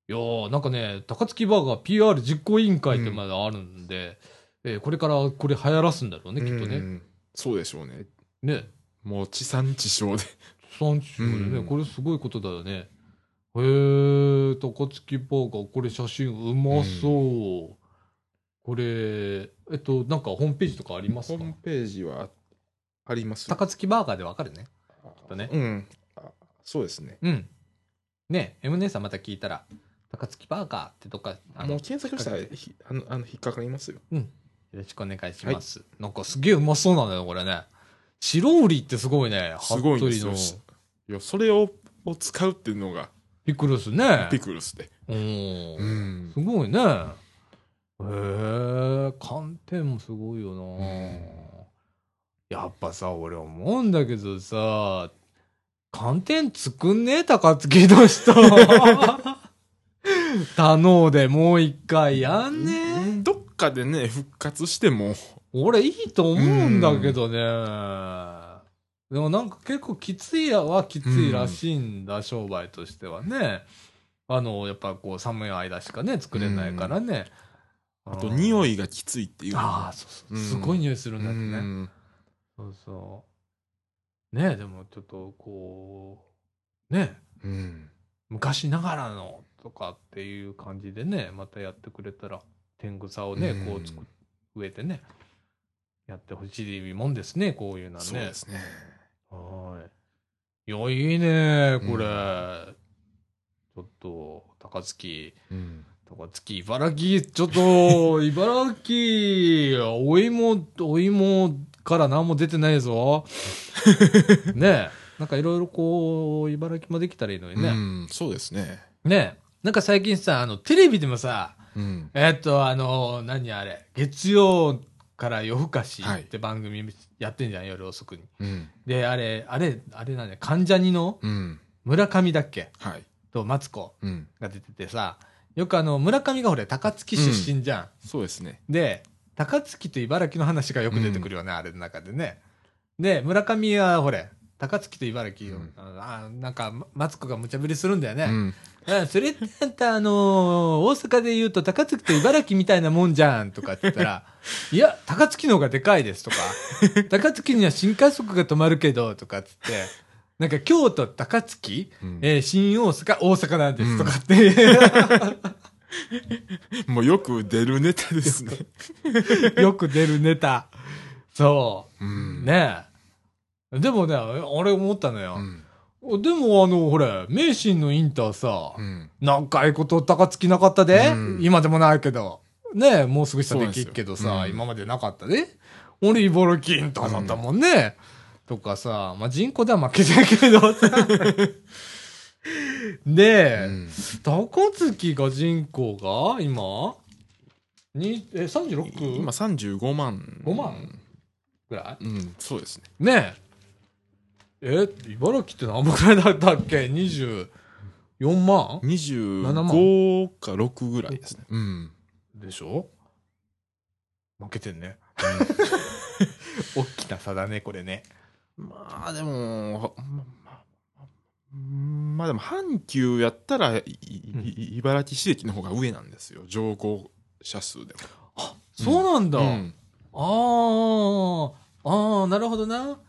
Speaker 1: い。いやーなんかね、高槻バーガー PR 実行委員会ってまだあるんで、えこれからこれ流行らすんだろうね、きっとね。
Speaker 2: うんそうでしょうね。
Speaker 1: ね。
Speaker 2: もう地産地消で。
Speaker 1: 産地消でね、
Speaker 2: うん
Speaker 1: これすごいことだよね。へえ、高槻バーガー、これ写真うまそう。これ、えっと、なんかホームページとかありますか？
Speaker 2: ホームページはあります。
Speaker 1: 高槻バーガーでわかるね。とね
Speaker 2: うん。あそうですね。
Speaker 1: うん。ね M 姉さんまた聞いたら、高槻バーガーってとか、あの
Speaker 2: もう検索したらひあのあの引っかかりますよ。
Speaker 1: よろしくお願いします。なんかすげえうまそうなんだよ、これね。白売りってすごいね。
Speaker 2: すごいんですよ
Speaker 1: の。
Speaker 2: いや、それをを使うっていうのが
Speaker 1: ピクルスね。
Speaker 2: ピクルスで。
Speaker 1: うん
Speaker 2: うん
Speaker 1: すごいね。へえ、寒天もすごいよな、
Speaker 2: ん
Speaker 1: やっぱさ、俺思うんだけどさ、寒天作んねえ高槻の人。頼んでもう一回やんねえ
Speaker 2: かでね、復活しても、
Speaker 1: 俺いいと思うんだけどね。でもなんか結構きついはきついらしいんだ、商売としてはね。あの、やっぱこう寒い間しかね、作れないからね。
Speaker 2: あと匂
Speaker 1: い
Speaker 2: いがきついっていう
Speaker 1: ああ、そうそう。
Speaker 2: うん
Speaker 1: すごい匂いするんだってね。
Speaker 2: うん
Speaker 1: そうそう。ねでもちょっとこう、ね
Speaker 2: うん
Speaker 1: 昔ながらのとかっていう感じでね、またやってくれたら、天草をね、
Speaker 2: うん
Speaker 1: こうつく植えてね、やってほしいもんですね、こういうのはね。
Speaker 2: そうですね。
Speaker 1: はい。いや、いいね、これ。
Speaker 2: う
Speaker 1: ちょっと、高槻、
Speaker 2: うん
Speaker 1: 高槻、茨城、ちょっと、茨城、お芋、お芋から何も出てないぞ。ねえ。なんかいろいろこう、茨城もできたらいいのにね。
Speaker 2: うん、そうですね。
Speaker 1: ねえ。なんか最近さ、あの、テレビでもさ、
Speaker 2: うん。
Speaker 1: えっと、あの、何あれ、月曜から夜更かし
Speaker 2: はい
Speaker 1: って番組やってんじゃん、夜遅くに。
Speaker 2: うん。
Speaker 1: で、あれ、あれ、あれなんだよ、関ジャニの
Speaker 2: うん。
Speaker 1: 村上だっけ
Speaker 2: はい。
Speaker 1: と、マツコ
Speaker 2: うん。
Speaker 1: が出ててさ、よくあの、村上がほれ、高槻出身じゃん。
Speaker 2: そうですね。
Speaker 1: で、高槻と茨城の話がよく出てくるよね、あれの中でね。で、村上はほれ、高槻と茨城を、
Speaker 2: うん
Speaker 1: あなんか、まマツコが無茶ぶりするんだよね。
Speaker 2: うん。
Speaker 1: うんそれってあんた、あのー大阪で言うと高槻と茨城みたいなもんじゃんとかって言ったら、いや、高槻の方がでかいですとか、高槻には新快速が止まるけど、とかっつって、なんか京都、高槻、
Speaker 2: うん
Speaker 1: えー新大阪、大阪なんですとかって、
Speaker 2: もうよく出るネタですね。
Speaker 1: よく出るネタ。そうう。
Speaker 2: ん。
Speaker 1: ねえ。でもね、俺思ったのよ
Speaker 2: う。ん。
Speaker 1: でもあの、ほれ、名神のインターさ、
Speaker 2: うん。
Speaker 1: 長いこと高槻なかったで、
Speaker 2: うん
Speaker 1: 今でもないけど。ねえ、もうすぐしたできっけどさ、今までなかったで。俺、茨城インターだったもんね。とかさ、まあ、人口では負けてるけどさ。で、
Speaker 2: うん
Speaker 1: 高槻が人口が今にえ 36?
Speaker 2: 今35万。
Speaker 1: 5万ぐらい？
Speaker 2: うん、そうですね。
Speaker 1: ねえ。え、茨城って何本くらいだったっけ ?24 万
Speaker 2: ？25か6ぐらいですね。うん。
Speaker 1: でしょ？負けてんね。大きな差だね、これね。
Speaker 2: まあ、でも、まあでも阪急やったら、茨城市駅の方が上なんですよ。乗降者数でも。
Speaker 1: あ、そうなんだ。
Speaker 2: うん
Speaker 1: ああ、ああ、なるほどな。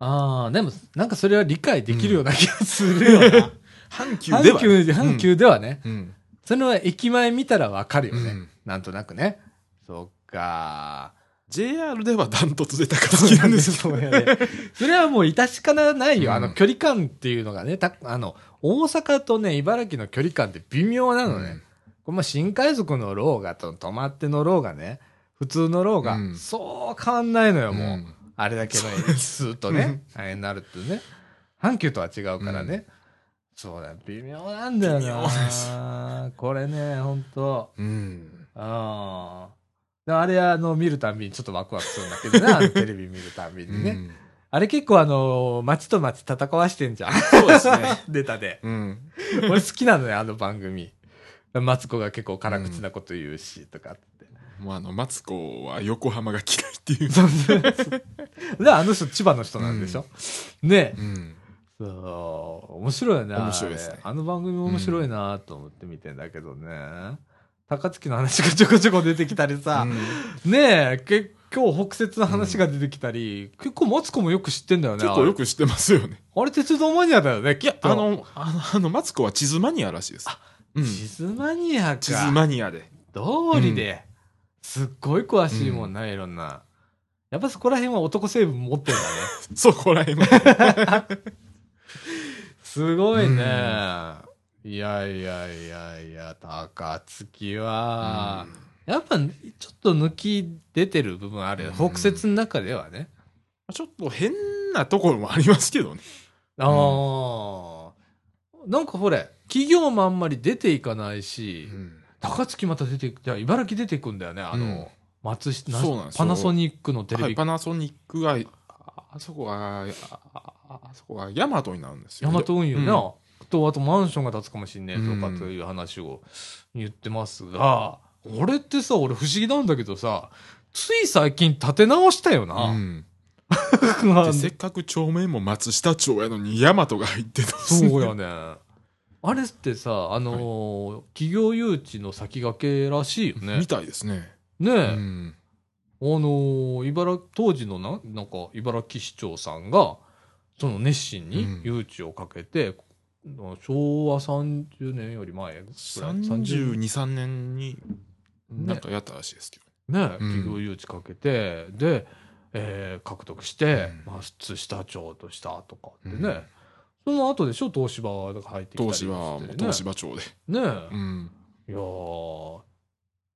Speaker 1: ああ、でも、なんかそれは理解できるような気がするよな。
Speaker 2: 阪急では。
Speaker 1: 阪急、阪急ではね。
Speaker 2: うん。
Speaker 1: それは駅前見たらわかるよね。
Speaker 2: うん
Speaker 1: なんとなくね。そっか。
Speaker 2: JR ではダントツで高槻なんですけど。
Speaker 1: それはもう致し方ないよ。
Speaker 2: うん
Speaker 1: あの距離感っていうのがね、たあの、大阪とね、茨城の距離感って微妙なのね。
Speaker 2: うん
Speaker 1: これまあ新快速乗ろうがと、止まって乗ろうがね、普通乗ろうが、
Speaker 2: うん
Speaker 1: そう変わんないのよ、もう。
Speaker 2: ん
Speaker 1: あれだけの駅数とね、あれになるってね。阪急とは違うからね。そうだよ、微妙なんだよな。これね、ほんと。
Speaker 2: うん。
Speaker 1: ああ。であれ、あの、見るたんびにちょっとワクワクするんだけどね、あのテレビ見るたんびにね。
Speaker 2: うん
Speaker 1: あれ結構あの、街と街戦わしてんじゃん。
Speaker 2: そうですね。
Speaker 1: 出たで。
Speaker 2: うん。
Speaker 1: 俺好きなのよ、あの番組。マツコが結構辛口なこと言うし、とかって。
Speaker 2: もうあの、マツコは横浜が嫌いっていう。
Speaker 1: そうそうそうで、あの人千葉の人なんでしょ、ねえ。
Speaker 2: うん。
Speaker 1: そう、面白いよね。
Speaker 2: 面白いですね
Speaker 1: あれあの番組面白いなと思って見てんだけどね。高槻の話がちょこちょこ出てきたりさ、
Speaker 2: うん
Speaker 1: ねえ、け今日北節の話が出てきたり、結構マツコもよく知ってんだよね。
Speaker 2: 結構よく知ってますよね。
Speaker 1: あれ鉄道マニアだよね、き
Speaker 2: いや
Speaker 1: っ、と。
Speaker 2: あの、あの、あのマツコは地図マニアらしいです。うん。
Speaker 1: 地図マニアか。
Speaker 2: 地図マニアで。
Speaker 1: 通りで、すっごい詳しいもんな、いろんな。やっぱそこら辺は男成分持ってんだね。
Speaker 2: そこら辺は。
Speaker 1: すごいね。いやいやいやいや、高槻は、やっぱちょっと抜き出てる部分ある北節の中ではね。
Speaker 2: ちょっと変なところもありますけどね。
Speaker 1: ああ、なんかほれ、企業もあんまり出ていかないし、高槻また出ていく、じゃあ茨城出ていくんだよね、あの、
Speaker 2: うん
Speaker 1: 松下、
Speaker 2: そうなんですよ
Speaker 1: パナソニックのテレビ
Speaker 2: はい、パナソニックが、ああそこが、あそこがヤマトになるんですよ。
Speaker 1: ヤマト運輸な、
Speaker 2: うん
Speaker 1: と、あとマンションが建つかもしんねえとか
Speaker 2: うん
Speaker 1: という話を言ってますが、俺ってさ、俺不思議なんだけどさ、つい最近建て直したよ
Speaker 2: う
Speaker 1: な。
Speaker 2: ん。
Speaker 1: あ
Speaker 2: で、せっかく町名も松下町やのにヤマトが入ってた
Speaker 1: そうやね。あれってさ、あのー企業誘致の先駆けらしいよね
Speaker 2: み。たいですね。
Speaker 1: ねえ、
Speaker 2: うん。
Speaker 1: あのー茨当時のな、なんか、茨城市長さんが、その熱心に
Speaker 2: うん
Speaker 1: 誘致をかけて、昭和30年より前ぐらい
Speaker 2: 32、3年に、なんかやったらしいですけど。
Speaker 1: ね、
Speaker 2: うん
Speaker 1: 企業誘致かけて、で、えー獲得して、
Speaker 2: うん
Speaker 1: 松下町としたとかってね、
Speaker 2: うん
Speaker 1: その後でしょ、東芝が入ってきたり
Speaker 2: 東
Speaker 1: して、
Speaker 2: 芝、
Speaker 1: ね。
Speaker 2: 東芝町で。
Speaker 1: ね
Speaker 2: うん。
Speaker 1: いやー、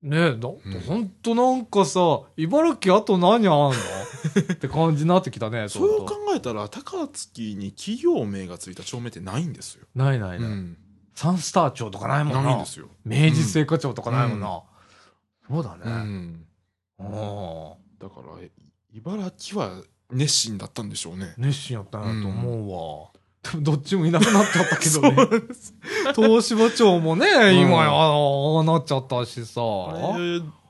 Speaker 1: ねえ、だ、
Speaker 2: ん
Speaker 1: ほんとなんかさ、茨城あと何あんの？って感じになってきたね、
Speaker 2: そう
Speaker 1: と
Speaker 2: 考えたら、高槻に企業名がついた町名ってないんですよ。
Speaker 1: ないないない。
Speaker 2: うん。
Speaker 1: サンスター町とかないもんな。
Speaker 2: ないんですよ。
Speaker 1: 明治製菓町とかないもんな。そうだ
Speaker 2: う
Speaker 1: ね。
Speaker 2: ん。
Speaker 1: うん。
Speaker 2: だから、え茨城は熱心だったんでしょうね。
Speaker 1: 熱心やったんやと思うわ。で もどっちもいなくなっちゃったけどね。東芝町もね、
Speaker 2: ん
Speaker 1: 今や、ああなっちゃったしさ。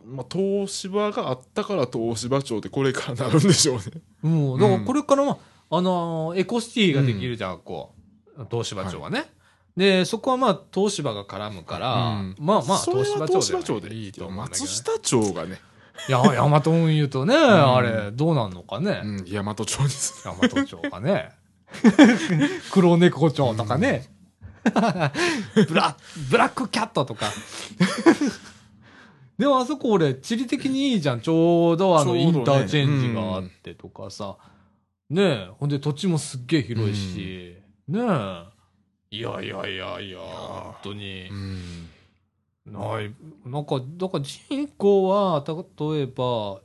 Speaker 2: まあ、東芝があったから東芝町ってこれからなるんでしょうね。
Speaker 1: うん。だからこれからまあ、あのーエコシティができるじゃん、こう。東芝町はね。で、そこはまあ、東芝が絡むから、
Speaker 2: うん
Speaker 1: まあまあ、
Speaker 2: それは
Speaker 1: 東
Speaker 2: 東
Speaker 1: 芝町
Speaker 2: 芝町で
Speaker 1: でいいと思う。
Speaker 2: 松下町がね、
Speaker 1: いや、ヤマト運輸とね、あれ、どうなんのかね。
Speaker 2: うん、大和町です。
Speaker 1: 大和町がね。黒猫町とかね。ブラ、ブラックキャットとか。でもあそこ俺、地理的にいいじゃん。ちょうどあの、インターチェンジがあってとかさ。ねえ。ほんで土地もすっげえ広いし。ねえ。いやいやいやいや、本当に
Speaker 2: う。ん。
Speaker 1: ない。なんか、だから人口は、た例えば、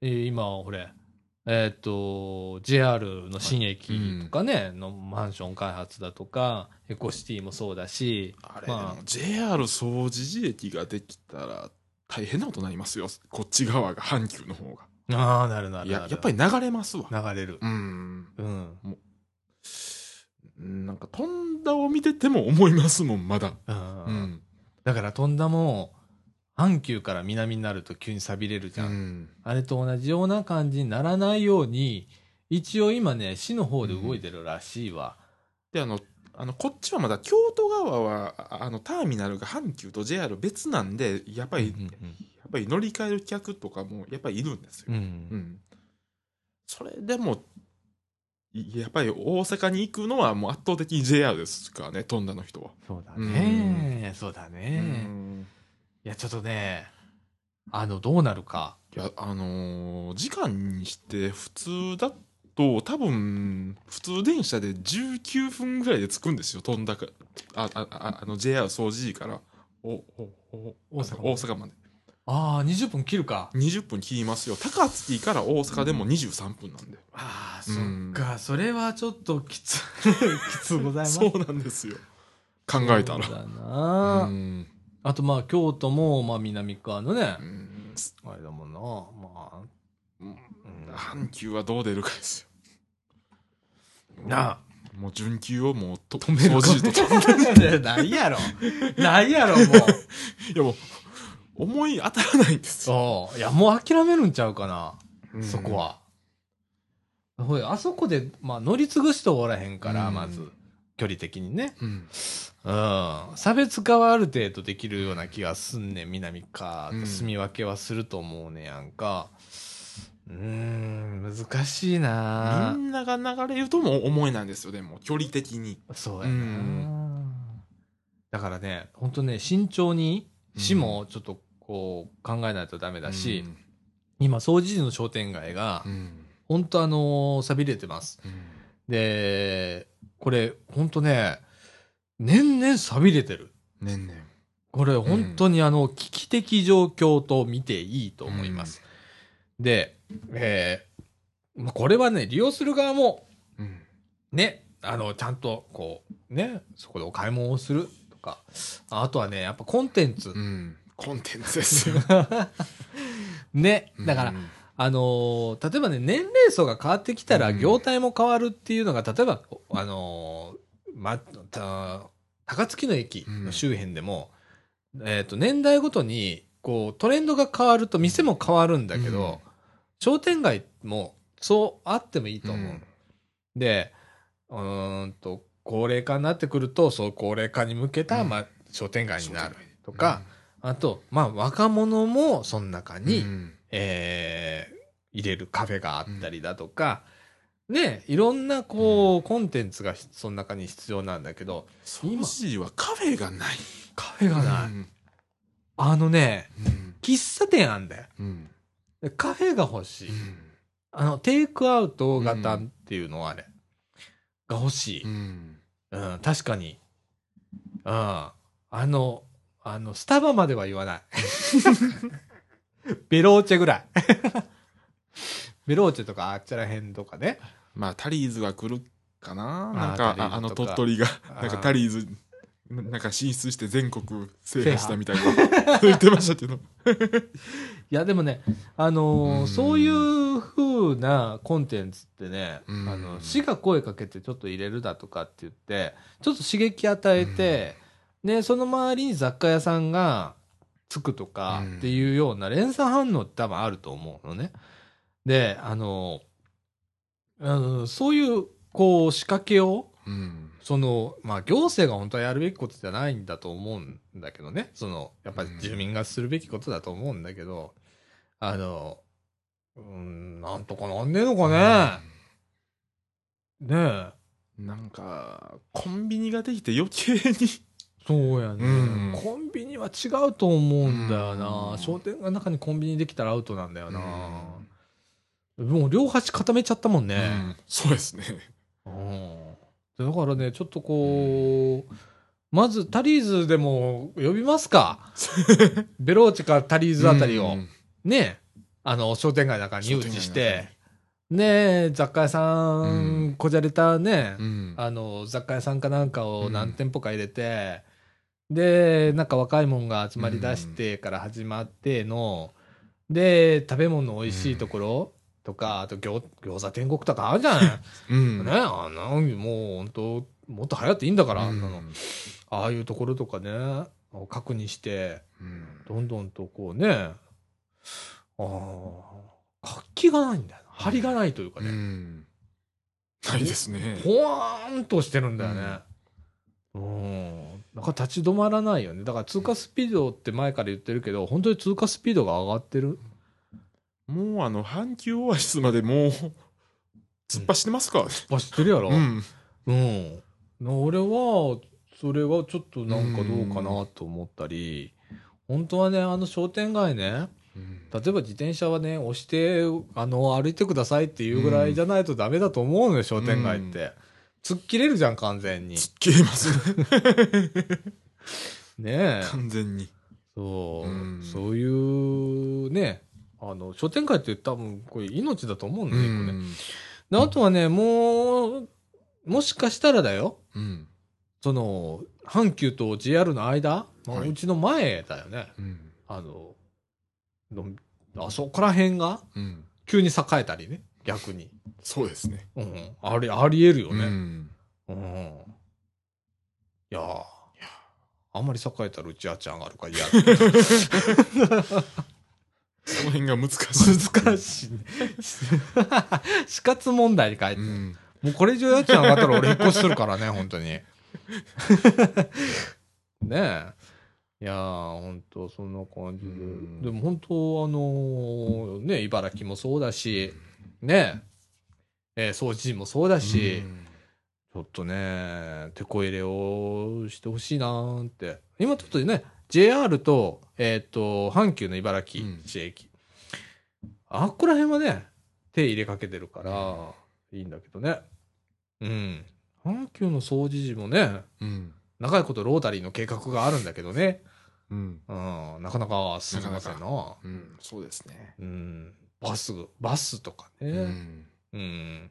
Speaker 1: えー今、ほれ、えっ、と、JR の新駅とかね、のマンション開発だとか、エコシティもそうだし、
Speaker 2: あれ、
Speaker 1: まあ
Speaker 2: JR 総除寺駅ができたら大変なことになりますよ。こっち側が、阪急の方が。
Speaker 1: ああ、なるなるなる。
Speaker 2: いや、やっぱり流れますわ。
Speaker 1: 流れる。
Speaker 2: うん。
Speaker 1: うん。
Speaker 2: なんか、飛んだを見てても思いますもん、まだ。
Speaker 1: うん
Speaker 2: うん。
Speaker 1: だから、飛んだも、阪急から南になると急に錆びれるじゃん。
Speaker 2: うん。
Speaker 1: あれと同じような感じにならないように、一応今ね、市の方で動いてるらしいわ。
Speaker 2: で、あの、あのこっちはまだ京都側はああのターミナルが阪急と JR 別なんでやっぱり、
Speaker 1: うん
Speaker 2: やっぱり乗り換える客とかもやっぱりいるんですよ、
Speaker 1: うん。
Speaker 2: うんそれでもいやっぱり大阪に行くのはもう圧倒的に JR ですからね飛んだの人は、
Speaker 1: そうだね。そうだ
Speaker 2: う
Speaker 1: ね。
Speaker 2: ん
Speaker 1: いや、ちょっとね、あの、どうなるか。
Speaker 2: いやあのー時間にして普通だと多分普通電車で19分ぐらいで着くんですよ。飛んだかああああの JR 総除寺から。おおお
Speaker 1: 大阪まで。
Speaker 2: 大阪まで。
Speaker 1: ああ、20分切るか。
Speaker 2: 20分切りますよ。高槻から大阪でも23分なんで、
Speaker 1: ああ、
Speaker 2: そっ
Speaker 1: か。それはちょっときつ、きつございます。
Speaker 2: そうなんですよ。考えたら。
Speaker 1: そうだ
Speaker 2: う
Speaker 1: な、
Speaker 2: ん
Speaker 1: あとまあ京都もまあ南側のね
Speaker 2: う、ん
Speaker 1: あれだもんな。まあ、
Speaker 2: うん阪急はどう出るかですよ
Speaker 1: なあ。
Speaker 2: もう準急をもうと
Speaker 1: 止める
Speaker 2: 総除寺と止め
Speaker 1: ないやろ。ないやろ、もう。
Speaker 2: いやもう思い当たらないんですよ、
Speaker 1: そう。いや、もう諦めるんちゃうかな。
Speaker 2: うん
Speaker 1: そこは。ほいあそこで、まあ、乗り継ぐ人おらへんから、
Speaker 2: うん
Speaker 1: まず、距離的にね。
Speaker 2: うん。
Speaker 1: うん。差別化はある程度できるような気がすんねん、南か。
Speaker 2: うん。
Speaker 1: と住み分けはすると思うねやんか。うーん、難しいな。
Speaker 2: みんなが流れるとも思えないんですよでも。距離的に。
Speaker 1: そうやな、
Speaker 2: うん。
Speaker 1: だからね、本当ね、慎重に、
Speaker 2: うん
Speaker 1: 市もちょっとこう考えないとダメだし、今、総除寺の商店街が
Speaker 2: う、ん。
Speaker 1: 本当あのー錆びれてます。
Speaker 2: うん。
Speaker 1: で、これ、本当ね、年々錆びれてる。
Speaker 2: ねんねん
Speaker 1: これ、本当にあの、危機的状況と見ていいと思います。で、えーまあこれはね、利用する側も、
Speaker 2: うん。
Speaker 1: ね、あの、ちゃんと、こう、ね、そこでお買い物をするとか、あとはね、やっぱコンテンツ。
Speaker 2: う。ん。コンテンツですよ。
Speaker 1: ね、だから、
Speaker 2: うん
Speaker 1: あのー例えばね、年齢層が変わってきたら、
Speaker 2: うん。
Speaker 1: 業態も変わるっていうのが、例えば、あのーま、た高槻の駅の周辺でも、えっ、と、年代ごとに、こう、トレンドが変わると店も変わるんだけど、商店街もそうあってもいいと思う。
Speaker 2: うん。
Speaker 1: で、うーんと、高齢化になってくると、そう高齢化に向けた、
Speaker 2: うん。
Speaker 1: まあ、商店街になるとか、あと、まあ、若者もその中に、
Speaker 2: うん
Speaker 1: えー入れるカフェがあったりだとか、ね、いろんなこう、コンテンツがひその中に必要なんだけど、
Speaker 2: 今市はカフェがない
Speaker 1: カフェがない。
Speaker 2: うん
Speaker 1: あのね、
Speaker 2: うん
Speaker 1: 喫茶店あんだよ。カフェが欲しい。
Speaker 2: うん
Speaker 1: あの、テイクアウト型っていうのはあれ、が欲しい。
Speaker 2: うん
Speaker 1: うん、確かに。うん。あの、あの、スタバまでは言わない。ベローチェぐらい。ベローチェとかあっちらへんとかね。
Speaker 2: まあタリーズが来るかな。なんかああの鳥取がなんかタリーズなんか進出して全国制覇したみたいな。言ってましたけど。
Speaker 1: いや、でもね、あのー
Speaker 2: うん。
Speaker 1: そういう風なコンテンツってね、
Speaker 2: うん。
Speaker 1: あの、市が声かけてちょっと入れるだとかって言って、ちょっと刺激与えて、ね、その周りに雑貨屋さんがつくとか
Speaker 2: うん
Speaker 1: っていうような連鎖反応って多分あると思うのね。で、あの、あのそういう、こう、仕掛けを、
Speaker 2: うん
Speaker 1: その、まあ、行政が本当はやるべきことじゃないんだと思うんだけどね。その、やっぱり住民がするべきことだと思うんだけど、あの、うん、なんとかなんねえのかね。ねえ。
Speaker 2: なんかコンビニができて余計に
Speaker 1: そうやね、
Speaker 2: うん。
Speaker 1: コンビニは違うと思うんだよな。
Speaker 2: うん。
Speaker 1: 商店街の中にコンビニできたらアウトなんだよな。もう両端固めちゃったもん
Speaker 2: う
Speaker 1: ね。
Speaker 2: ん。そうですね。
Speaker 1: うん。だからね、ちょっとこう、まずタリーズでも呼びますか。ベローチかタリーズあたりを、
Speaker 2: うん
Speaker 1: ね、あの、商店街の中に誘致して、ね、雑貨屋さ
Speaker 2: うん。
Speaker 1: ん、こじゃれたね、
Speaker 2: うん。
Speaker 1: あの、雑貨屋さんかなんかを
Speaker 2: うん
Speaker 1: 何店舗か入れて、で、なんか若いもんが集まり出してから始まっての、で、食べ物美味しいところとか、あと餃餃子天国とかあるじゃない。
Speaker 2: うん
Speaker 1: ね、あんなもう本当もっと流行っていいんだから、あんなの。
Speaker 2: うん
Speaker 1: ああいうところとかね、確認して、
Speaker 2: うん
Speaker 1: どんどんとこうね、ああ、活気がないんだよな。張りがないというか
Speaker 2: う
Speaker 1: ね、
Speaker 2: んないですね
Speaker 1: ほわーんとしてるんだよね。うん。なんか立ち止まらないよね。だから通過スピードって前から言ってるけど、本当に通過スピードが上がってる？
Speaker 2: もうあの、阪急オアシスまでもう、突っ走ってますからね。
Speaker 1: 走ってるやろ？
Speaker 2: うん。
Speaker 1: うん。俺は、それはちょっとなんかどうかなと思ったり、本当はね、あの商店街ね、
Speaker 2: うん
Speaker 1: 例えば自転車はね、押して、あの、歩いてくださいっていうぐらいじゃないとダメだと思うのよ、商店街って。突っ切れるじゃん、完全に。
Speaker 2: 突っ切れますね。
Speaker 1: ねえ。
Speaker 2: 完全に。
Speaker 1: そう、
Speaker 2: うん
Speaker 1: そういうね、あの、商店街って多分これ命だと思うんだよ、これねであとはね、もう、もしかしたらだよ、
Speaker 2: うん。
Speaker 1: その、阪急と JR の間、まあ
Speaker 2: はいう
Speaker 1: ちの前だよね。
Speaker 2: うん。
Speaker 1: あの、のあそこら辺が？
Speaker 2: うん。
Speaker 1: 急に栄えたりね、逆に。
Speaker 2: そうですね。
Speaker 1: うん。あり、ありえるよ
Speaker 2: う
Speaker 1: ね。
Speaker 2: ん。
Speaker 1: うん。いやーあんまり栄えたらうちあっち上がるから嫌
Speaker 2: その辺が難しい。
Speaker 1: 難しいね。死活問題に書いて
Speaker 2: う。ん。
Speaker 1: もうこれ以上家賃上がったら俺引っ越しするからね、本当に。ねえ。いやー、本当そんな感じで。
Speaker 2: うん
Speaker 1: でも本当あのーね、茨城もそうだし、ねえ、えー、掃除もそうだし、ちょっとね、手こ入れをしてほしいなーって。今ちょっとね、JR と、えっ、と、阪急の茨城市駅。あっこら辺はね、手入れかけてるから、いいんだけどね。うん。阪急の掃除時もね、
Speaker 2: うん。
Speaker 1: 長いことロータリーの計画があるんだけどね。
Speaker 2: うん。
Speaker 1: うん。なかなか進みませんな。
Speaker 2: うん。そうですね。
Speaker 1: うん。バス、バスとかね。
Speaker 2: うん。
Speaker 1: うん。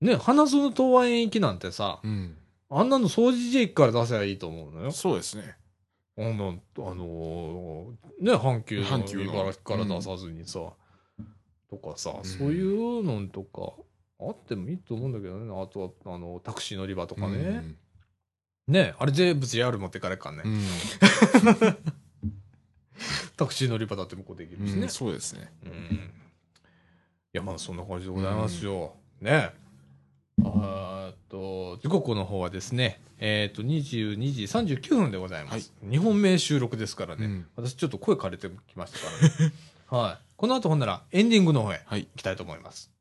Speaker 1: ね、花園東和園行きなんてさ、
Speaker 2: うん。
Speaker 1: あんなの掃除時駅から出せばいいと思うのよ。
Speaker 2: そうですね。
Speaker 1: あの、あのーね、阪急の
Speaker 2: 阪急の
Speaker 1: 茨城から出さずにさ、とかさ、
Speaker 2: ん
Speaker 1: そういうのとか、あってもいいと思うんだけどね。あとは、あの、タクシー乗り場とかね。ね、あれ全部 JR 持ってかれっからね。
Speaker 2: うん。
Speaker 1: タクシー乗り場だって向こうできるしね
Speaker 2: うん。。そうですね。
Speaker 1: うん。いや、まあそんな感じでございますよ。ね。あーっと、時刻の方はですね、えっ、と、22時39分でございます。2本目収録ですからね。
Speaker 2: うん
Speaker 1: 私ちょっと声枯れてきましたからね。はい。この後ほんならエンディングの方へ
Speaker 2: はい。
Speaker 1: 行きたいと思います。はい、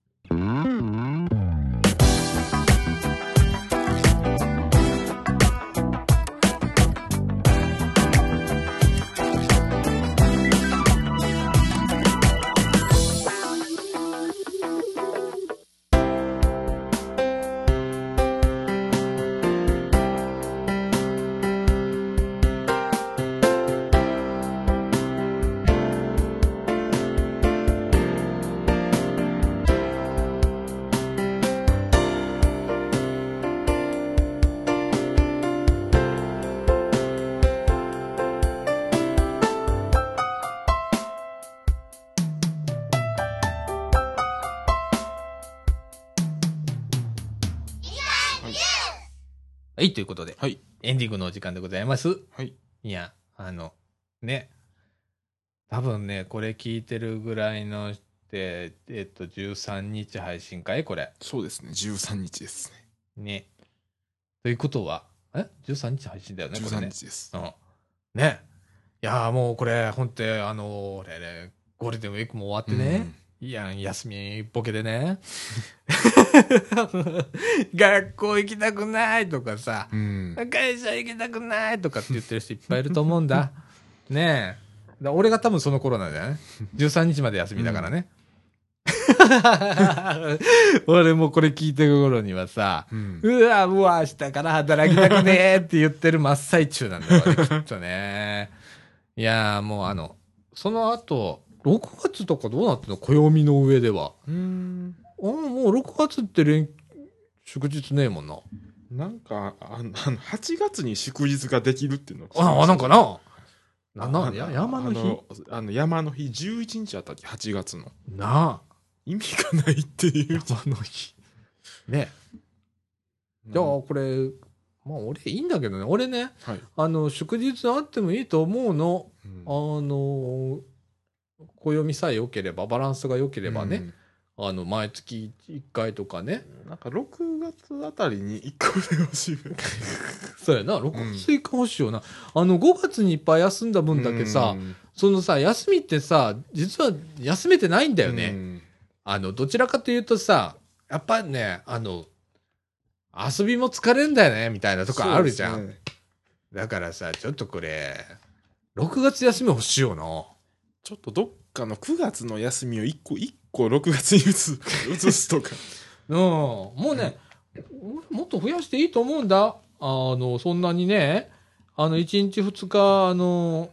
Speaker 1: 間でございます。
Speaker 2: はい。
Speaker 1: いや、あの、ね。多分ね、これ聞いてるぐらいのって、えっと、13日配信かい？これ。
Speaker 2: そうですね。13日ですね。
Speaker 1: ね。ということは、え ?13 日配信だよね、これ
Speaker 2: 13
Speaker 1: ね。
Speaker 2: 日です。
Speaker 1: うん。ね。いやーもうこれ、ほんと、あの俺ね、ゴールデンウィークも終わってね。いやん、休みボケでね。学校行きたくないとかさ、
Speaker 2: うん。うん。
Speaker 1: 会社行きたくないとかって言ってる人いっぱいいると思うんだ。ねえ。だ俺が多分その頃なんだよね。13日まで休みだからね。俺もこれ聞いてる頃にはさ、
Speaker 2: うん。
Speaker 1: うわ、うわ、明日から働きたくねえって言ってる真っ最中なんだよね、きっとね。いやーもうあの、その後、6月とかどうなってんの？暦の上では。
Speaker 2: うん。
Speaker 1: あもう6月って連祝日ねえもんな。
Speaker 2: なんか、あの、あの8月に祝日ができるっていうの
Speaker 1: あ、あなんかな。な、な、山の日？
Speaker 2: あのあの山の日11日あたり8月の
Speaker 1: なあ。
Speaker 2: 意味がないっていう
Speaker 1: 山の日。ね。じゃあ、これ、まあ俺いいんだけどね。俺ね、
Speaker 2: はい、
Speaker 1: あの、祝日あってもいいと思うの。
Speaker 2: うん
Speaker 1: あの、暦さえ良ければ、バランスが良ければね。あの、毎月1回とかね。
Speaker 2: なんか6月あたりに1個ぐらい欲しい
Speaker 1: そうやな、6月1回欲しいよな。あの、5月にいっぱい休んだ分だけさ、
Speaker 2: うん
Speaker 1: そのさ、休みってさ、実は休めてないんだよね。
Speaker 2: うん
Speaker 1: あの、どちらかというとさ、やっぱりね、あの、遊びも疲れんだよね、みたいなとこあるじゃん。
Speaker 2: ね
Speaker 1: だからさ、ちょっとこれ、6月休み欲しいよな。
Speaker 2: ちょっとどっかの9月の休みを1個、一個6月に移す 移すとか。
Speaker 1: うん。もうね、もっと増やしていいと思うんだ。あの、そんなにね、あの、1日2日、あの、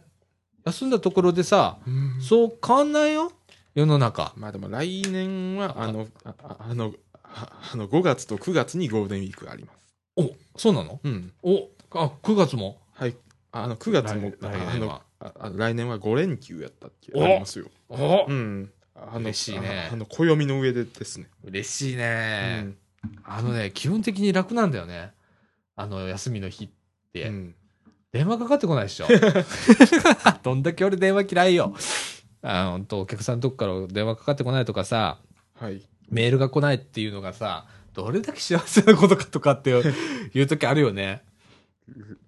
Speaker 1: 休んだところでさ、そう変わんないよ。世の中。
Speaker 2: まあでも来年は、あの、あああの、ああの、5月と9月にゴールデンウィークがあります。
Speaker 1: お、そうなの？
Speaker 2: うん。
Speaker 1: お、あ、9月も？
Speaker 2: はい。あの、9月も、
Speaker 1: 来
Speaker 2: あ
Speaker 1: 来
Speaker 2: あのああ来年は5連休やったっけ
Speaker 1: お
Speaker 2: ありますよ。
Speaker 1: お
Speaker 2: うん。あの
Speaker 1: 嬉しいね
Speaker 2: ああの、暦の上でですね。
Speaker 1: 嬉しいうね、
Speaker 2: ん。
Speaker 1: あのね、基本的に楽なんだよね。あの、休みの日って。
Speaker 2: うん
Speaker 1: 電話かかってこないでしょ。どんだけ俺電話嫌いよ。あ本当お客さんのとこから電話かかってこないとかさ、
Speaker 2: はい。
Speaker 1: メールが来ないっていうのがさ、どれだけ幸せなことかとかっていういう時あるよね。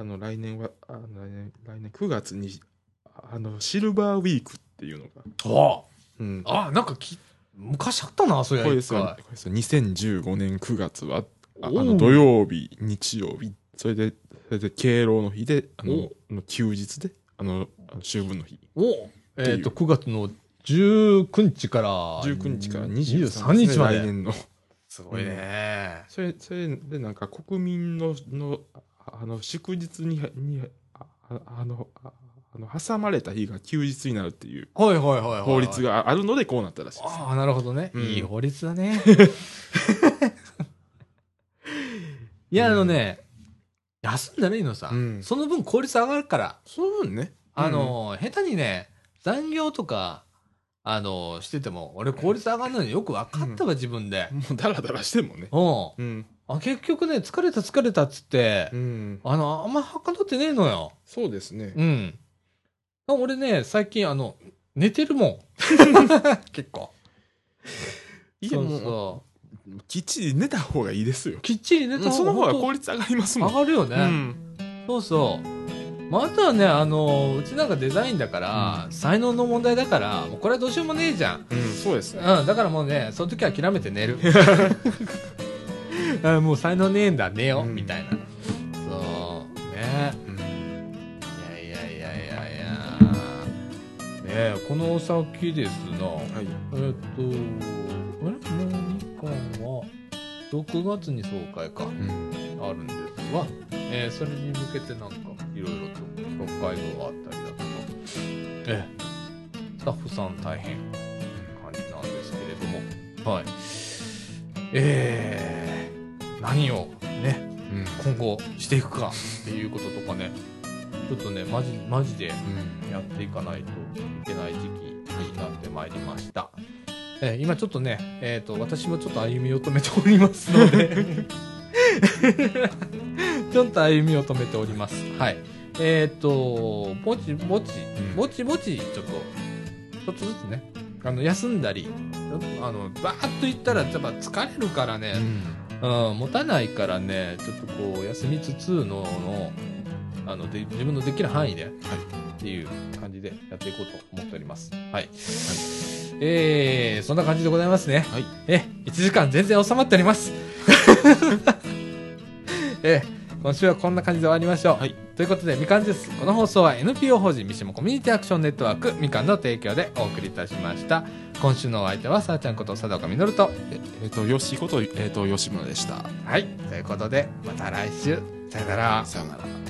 Speaker 2: あの、来年は、あ来年、来年9月に、あの、シルバーウィークっていうのが。
Speaker 1: あ
Speaker 2: うん。
Speaker 1: あ、なんかき、昔あったな、そういや一
Speaker 2: これですよ、こ
Speaker 1: 回。
Speaker 2: れですよ2015年9月は、あの土曜日、日曜日、それで、それで敬老の日で、あの休日で、あの、あの秋分の日。
Speaker 1: おえっ、と、9月の19日から
Speaker 2: 19日から
Speaker 1: 23
Speaker 2: 23
Speaker 1: 日まで。
Speaker 2: 来年の。
Speaker 1: すごいね。
Speaker 2: それ、それでなんか国民の、の、ああの、祝日に、に、あああの、ああの、挟まれた日が休日になるっていう
Speaker 1: はいはいはいはい。
Speaker 2: 法律があるのでこうなったらしいです。
Speaker 1: ああ、なるほどね。
Speaker 2: うん
Speaker 1: いい法律だね。いや、あのね、休んだらいいのさ、
Speaker 2: うん
Speaker 1: その分効率上がるから。
Speaker 2: その分ね。
Speaker 1: あの、下手にね、残業とか、あの、してても、俺効率上がるのによく分かったわ、自分で
Speaker 2: う。ん、もうダラダラしてもね。
Speaker 1: うん。
Speaker 2: うん。
Speaker 1: あ結局ね、疲れた疲れたっつって、
Speaker 2: うん。
Speaker 1: あの、あんまはかどってねえのよ。
Speaker 2: そうですね。
Speaker 1: うん。あ俺ね、最近、あの、寝てるもん。結構。
Speaker 2: いやもう
Speaker 1: そ
Speaker 2: きっちり寝た方がいいですよ
Speaker 1: う。。きっちり寝た
Speaker 2: その方が効
Speaker 1: 率
Speaker 2: 率上がりますもん。
Speaker 1: 上がるよね。
Speaker 2: うん。
Speaker 1: そうそう。まあ、あとはね、あの、うちなんかデザインだから、才能の問題だから、もうこれはどうしようもねえじゃん。
Speaker 2: うん、そうですね。
Speaker 1: うん、だからもうね、その時は諦めて寝る。あもう才能ねえんだ、寝よみたいな。そう、ね。
Speaker 2: うん
Speaker 1: いやいやいやいやいや。ねえこの先ですな。
Speaker 2: はい。
Speaker 1: えっと、あれもうみかんは、6月に総会か。
Speaker 2: うん。
Speaker 1: あるんですが、えーそれに向けてなんかいろいろと北海道があったりだとか、ええスタッフさん大変感じなんですけれども、はい。えー、何をね、
Speaker 2: うん。
Speaker 1: 今後していくかっていうこととかね、ちょっとね、マジ、マジで
Speaker 2: うん。
Speaker 1: やっていかないといけない時期になってまいりました。えー今ちょっとね、えっ、と、私もちょっと歩みを止めておりますので、ちょっと歩みを止めております。はい。えっ、と、ぼちぼち、
Speaker 2: うん
Speaker 1: ぼちぼち、ちょっと、ちょっとずつね、あの、休んだり、あの、バーッと言ったら、やっぱ疲れるからね、うん、持たないからね、ちょっとこう、休みつつの、の、あの、で、自分のできる範囲で、っていう感じでやっていこうと思っております。はい。えー、そんな感じでございますね。
Speaker 2: はい。
Speaker 1: え、1時間全然収まっております。え今週はこんな感じで終わりましょう。
Speaker 2: はい
Speaker 1: ということで、みかんです。この放送は NPO 法人三島コミュニティアクションネットワークみかんの提供でお送りいたしました。今週のお相手は、さあちゃんこと佐藤みのると。
Speaker 2: ええっと、よしこと、えっと、吉村でした。
Speaker 1: はい。ということで、また来週。さよなら。
Speaker 2: さよなら。